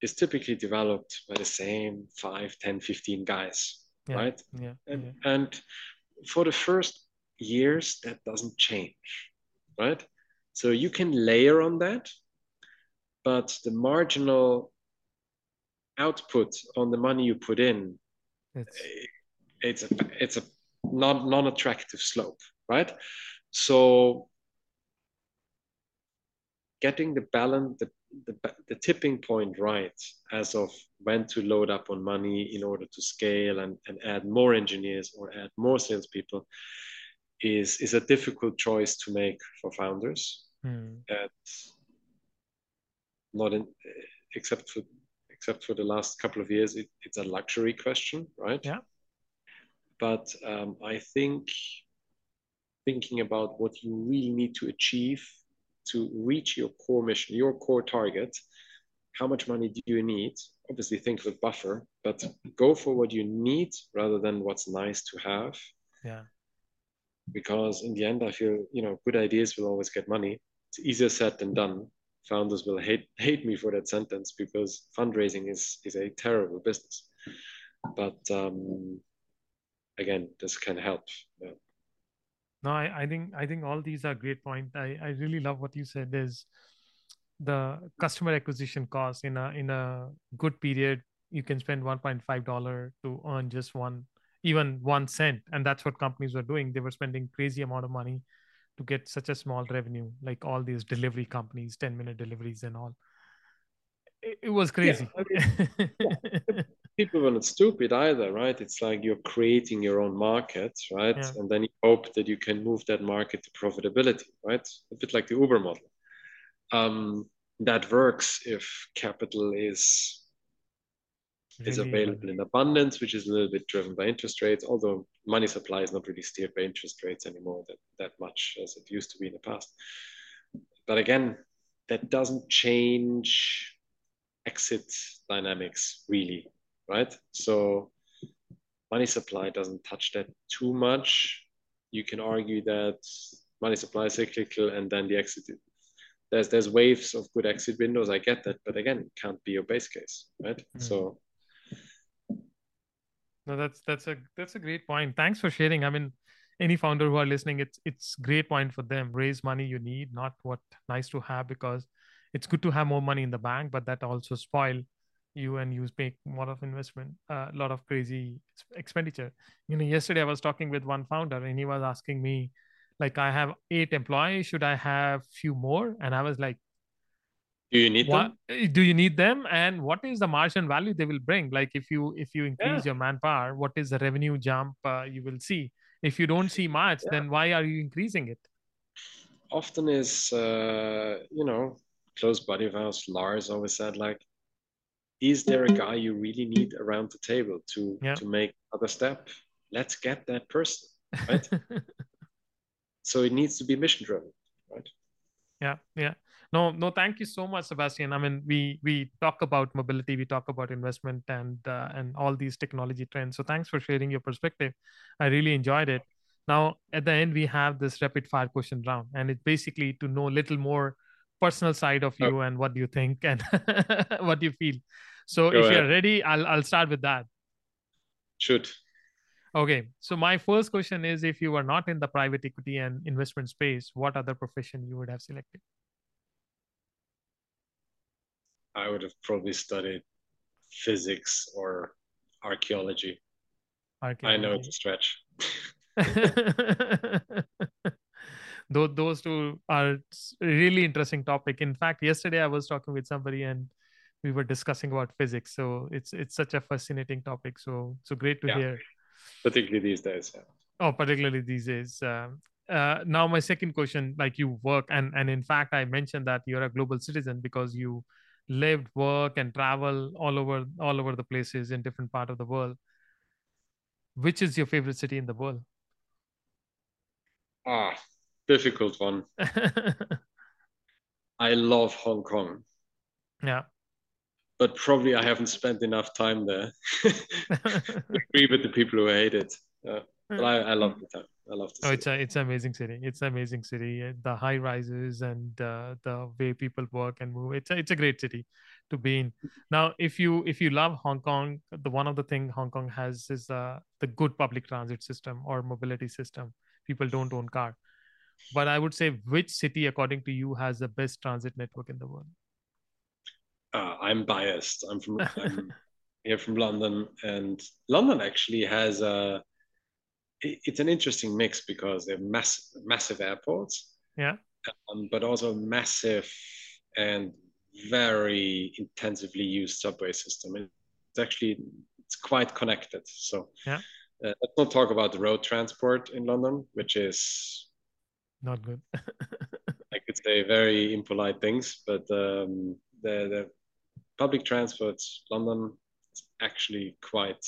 is typically developed by the same 5 10 15 guys Yeah, right yeah, and, yeah. and for the first years that doesn't change right so you can layer on that but the marginal output on the money you put in It's it's a it's a non non-attractive slope right? So getting the balance the, the the tipping point right as of when to load up on money in order to scale and, and add more engineers or add more salespeople is is a difficult choice to make for founders. Hmm, and not in except for except for the last couple of years it, it's a luxury question right? Yeah. but um, i think thinking about what you really need to achieve to reach your core mission your core target how much money do you need? Obviously think of a buffer but go for what you need rather than what's nice to have. Yeah, because in the end i feel you know good ideas will always get money. It's easier said than done founders will hate hate me for that sentence because fundraising is is a terrible business but um again this can help yeah. No, I, I think I think all these are great point. I, I really love what you said is the customer acquisition cost in a in a good period you can spend 1.5 dollar to earn just one even one cent and that's what companies were doing they were spending crazy amount of money to get such a small revenue like all these delivery companies 10 minute deliveries and all. It, it was crazy. People were not stupid either right? It's like you're creating your own market right? Yeah. and then you hope that you can move that market to profitability right? A bit like the uber model. Um that works if capital is is available in abundance, which is a little bit driven by interest rates, although money supply is not really steered by interest rates anymore that, that much as it used to be in the past. But again, that doesn't change exit dynamics really, right? So money supply doesn't touch that too much. You can argue that money supply is cyclical and then the exit there's there's waves of good exit windows. I get that, but again, can't be your base case, right? Mm. So No, that's that's a that's a great point. Thanks for sharing. I mean, any founder who are listening, it's it's great point for them. Raise money you need, not what nice to have, because it's good to have more money in the bank, but that also spoil you and you make a lot of investment, a lot of crazy expenditure. You know, yesterday I was talking with one founder and he was asking me, like, I have eight employees, should I have few more? And I was like, do you need what them? do you need them and what is the margin value they will bring like if you if you increase Yeah. your manpower what is the revenue jump uh, you will see if you don't see much Yeah. then why are you increasing it Often is uh, you know, close buddy of ours, Lars always said like, is there a guy you really need around the table to Yeah. to make other step? Let's get that person. Right. So it needs to be mission driven, right? yeah yeah no no thank you so much Sebastien. I mean we we talk about mobility we talk about investment and uh, and all these technology trends. So thanks for sharing your perspective. I really enjoyed it. Now at the end we have this rapid fire question round and it's basically to know a little more personal side of Oh. you and what you think and what you feel? So Go if you're ready i'll i'll start with that. Should. okay. So my first question is if you were not in the private equity and investment space what other profession you would have selected I would have probably studied physics or archaeology. I know it's a stretch. those, those two are really interesting topic in fact yesterday i was talking with somebody and we were discussing about physics so it's it's such a fascinating topic so so great to Yeah. hear particularly these days. Yeah. oh particularly these days um, uh, now my second question like you work and and in fact i mentioned that you're a global citizen because you lived work and travel all over all over the places in different part of the world which is your favorite city in the world Ah, difficult one. I love Hong Kong, yeah but probably I haven't spent enough time there. Agree with the people who hate it. Yeah. But I, I love the time. I love the Oh, it's a it's an amazing city. It's an amazing city. The high rises and uh, the way people work and move. It's a, it's a great city. to be in. Now, if you if you love Hong Kong, the one of the thing Hong Kong has is uh, the good public transit system or mobility system. People don't own car, but I would say which city, according to you, has the best transit network in the world? Uh, I'm biased. I'm from I'm here from London, and London actually has a. It's an interesting mix because they're massive, massive airports. Yeah. Um, but also massive and very intensively used subway system. It's actually it's quite connected. So yeah. Uh, let's not talk about the road transport in London, which is not good. I could say very impolite things, but um, the the public transport London is actually quite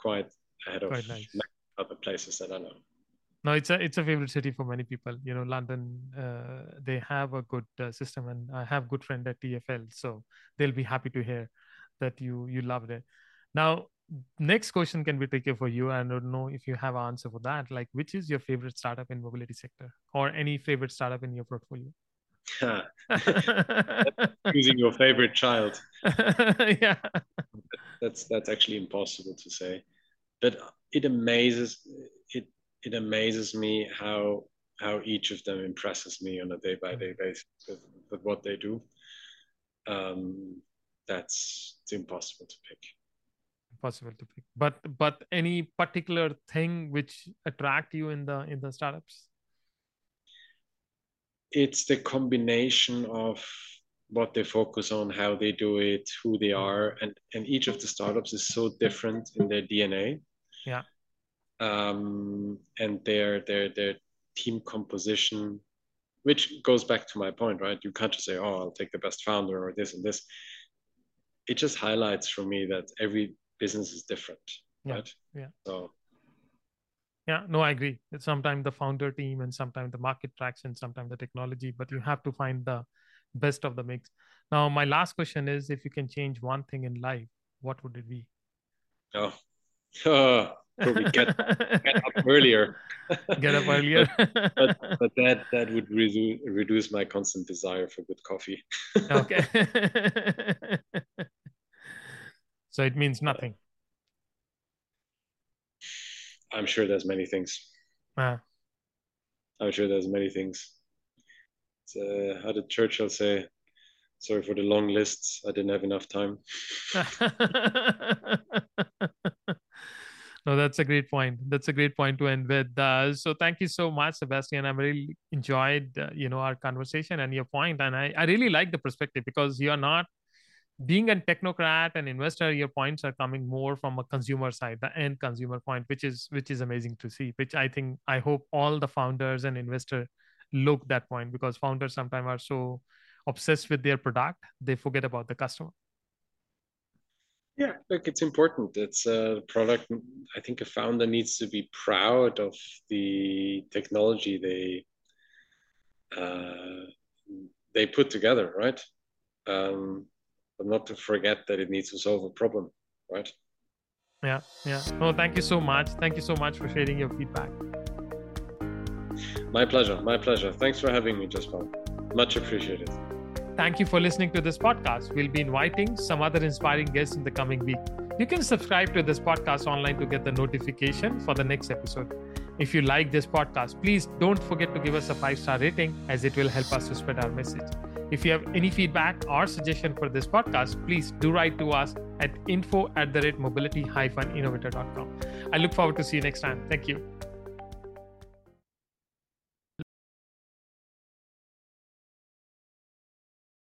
quite ahead quite of nice. Other places that I know. No it's a it's a favorite city for many people. You know london uh, they have a good uh, system and i have good friend at tfl so they'll be happy to hear that you you loved it. Now next question can be tricky for you. I don't know if you have an answer for that. Like which is your favorite startup in mobility sector or any favorite startup in your portfolio? Choosing your favorite child. Yeah. That's that's actually impossible to say but it amazes it it amazes me how how each of them impresses me on a day by day basis with, with what they do. Um, that's it's impossible to pick. Impossible to pick. But but any particular thing which attract you in the in the startups? It's the combination of what they focus on, how they do it, who they are, and and each of the startups is so different in their DNA. Yeah um, and their their their team composition, which goes back to my point, right? You can't just say, "Oh, I'll take the best founder" or this and this. It just highlights for me that every business is different, yeah. right? Yeah. So. Yeah, no, I agree. It's sometimes the founder team and sometimes the market traction, sometimes the technology, but you have to find the best of the mix. Now, my last question is if you can change one thing in life, what would it be? Oh, uh, probably get, get up earlier. Get up earlier. but, but, that that would reduce reduce my constant desire for good coffee. okay. so it means nothing. I'm sure there's many things. Uh, I'm sure there's many things. Uh, how did Churchill say? Sorry for the long lists. I didn't have enough time. No that's a great point. That's a great point to end with. Uh, so thank you so much Sebastien. I really enjoyed uh, you know our conversation and your point and I, I really like the perspective because you're not being a technocrat and investor your points are coming more from a consumer side the end consumer point which is which is amazing to see which i think i hope all the founders and investor look that point because founders sometimes are so obsessed with their product they forget about the customer yeah, look, it's important. It's a product. I think a founder needs to be proud of the technology they uh, they put together, right? Um, but not to forget that it needs to solve a problem, right? Yeah, yeah. No, thank you so much. Thank you so much for sharing your feedback. My pleasure. My pleasure. Thanks for having me, Jaspal. Much appreciated. Thank you for listening to this podcast. We'll be inviting some other inspiring guests in the coming week. You can subscribe to this podcast online to get the notification for the next episode. If you like this podcast, please don't forget to give us a five star rating as it will help us to spread our message. If you have any feedback or suggestion for this podcast, please do write to us at info at the rate mobility innovator.com. I look forward to see you next time. Thank you.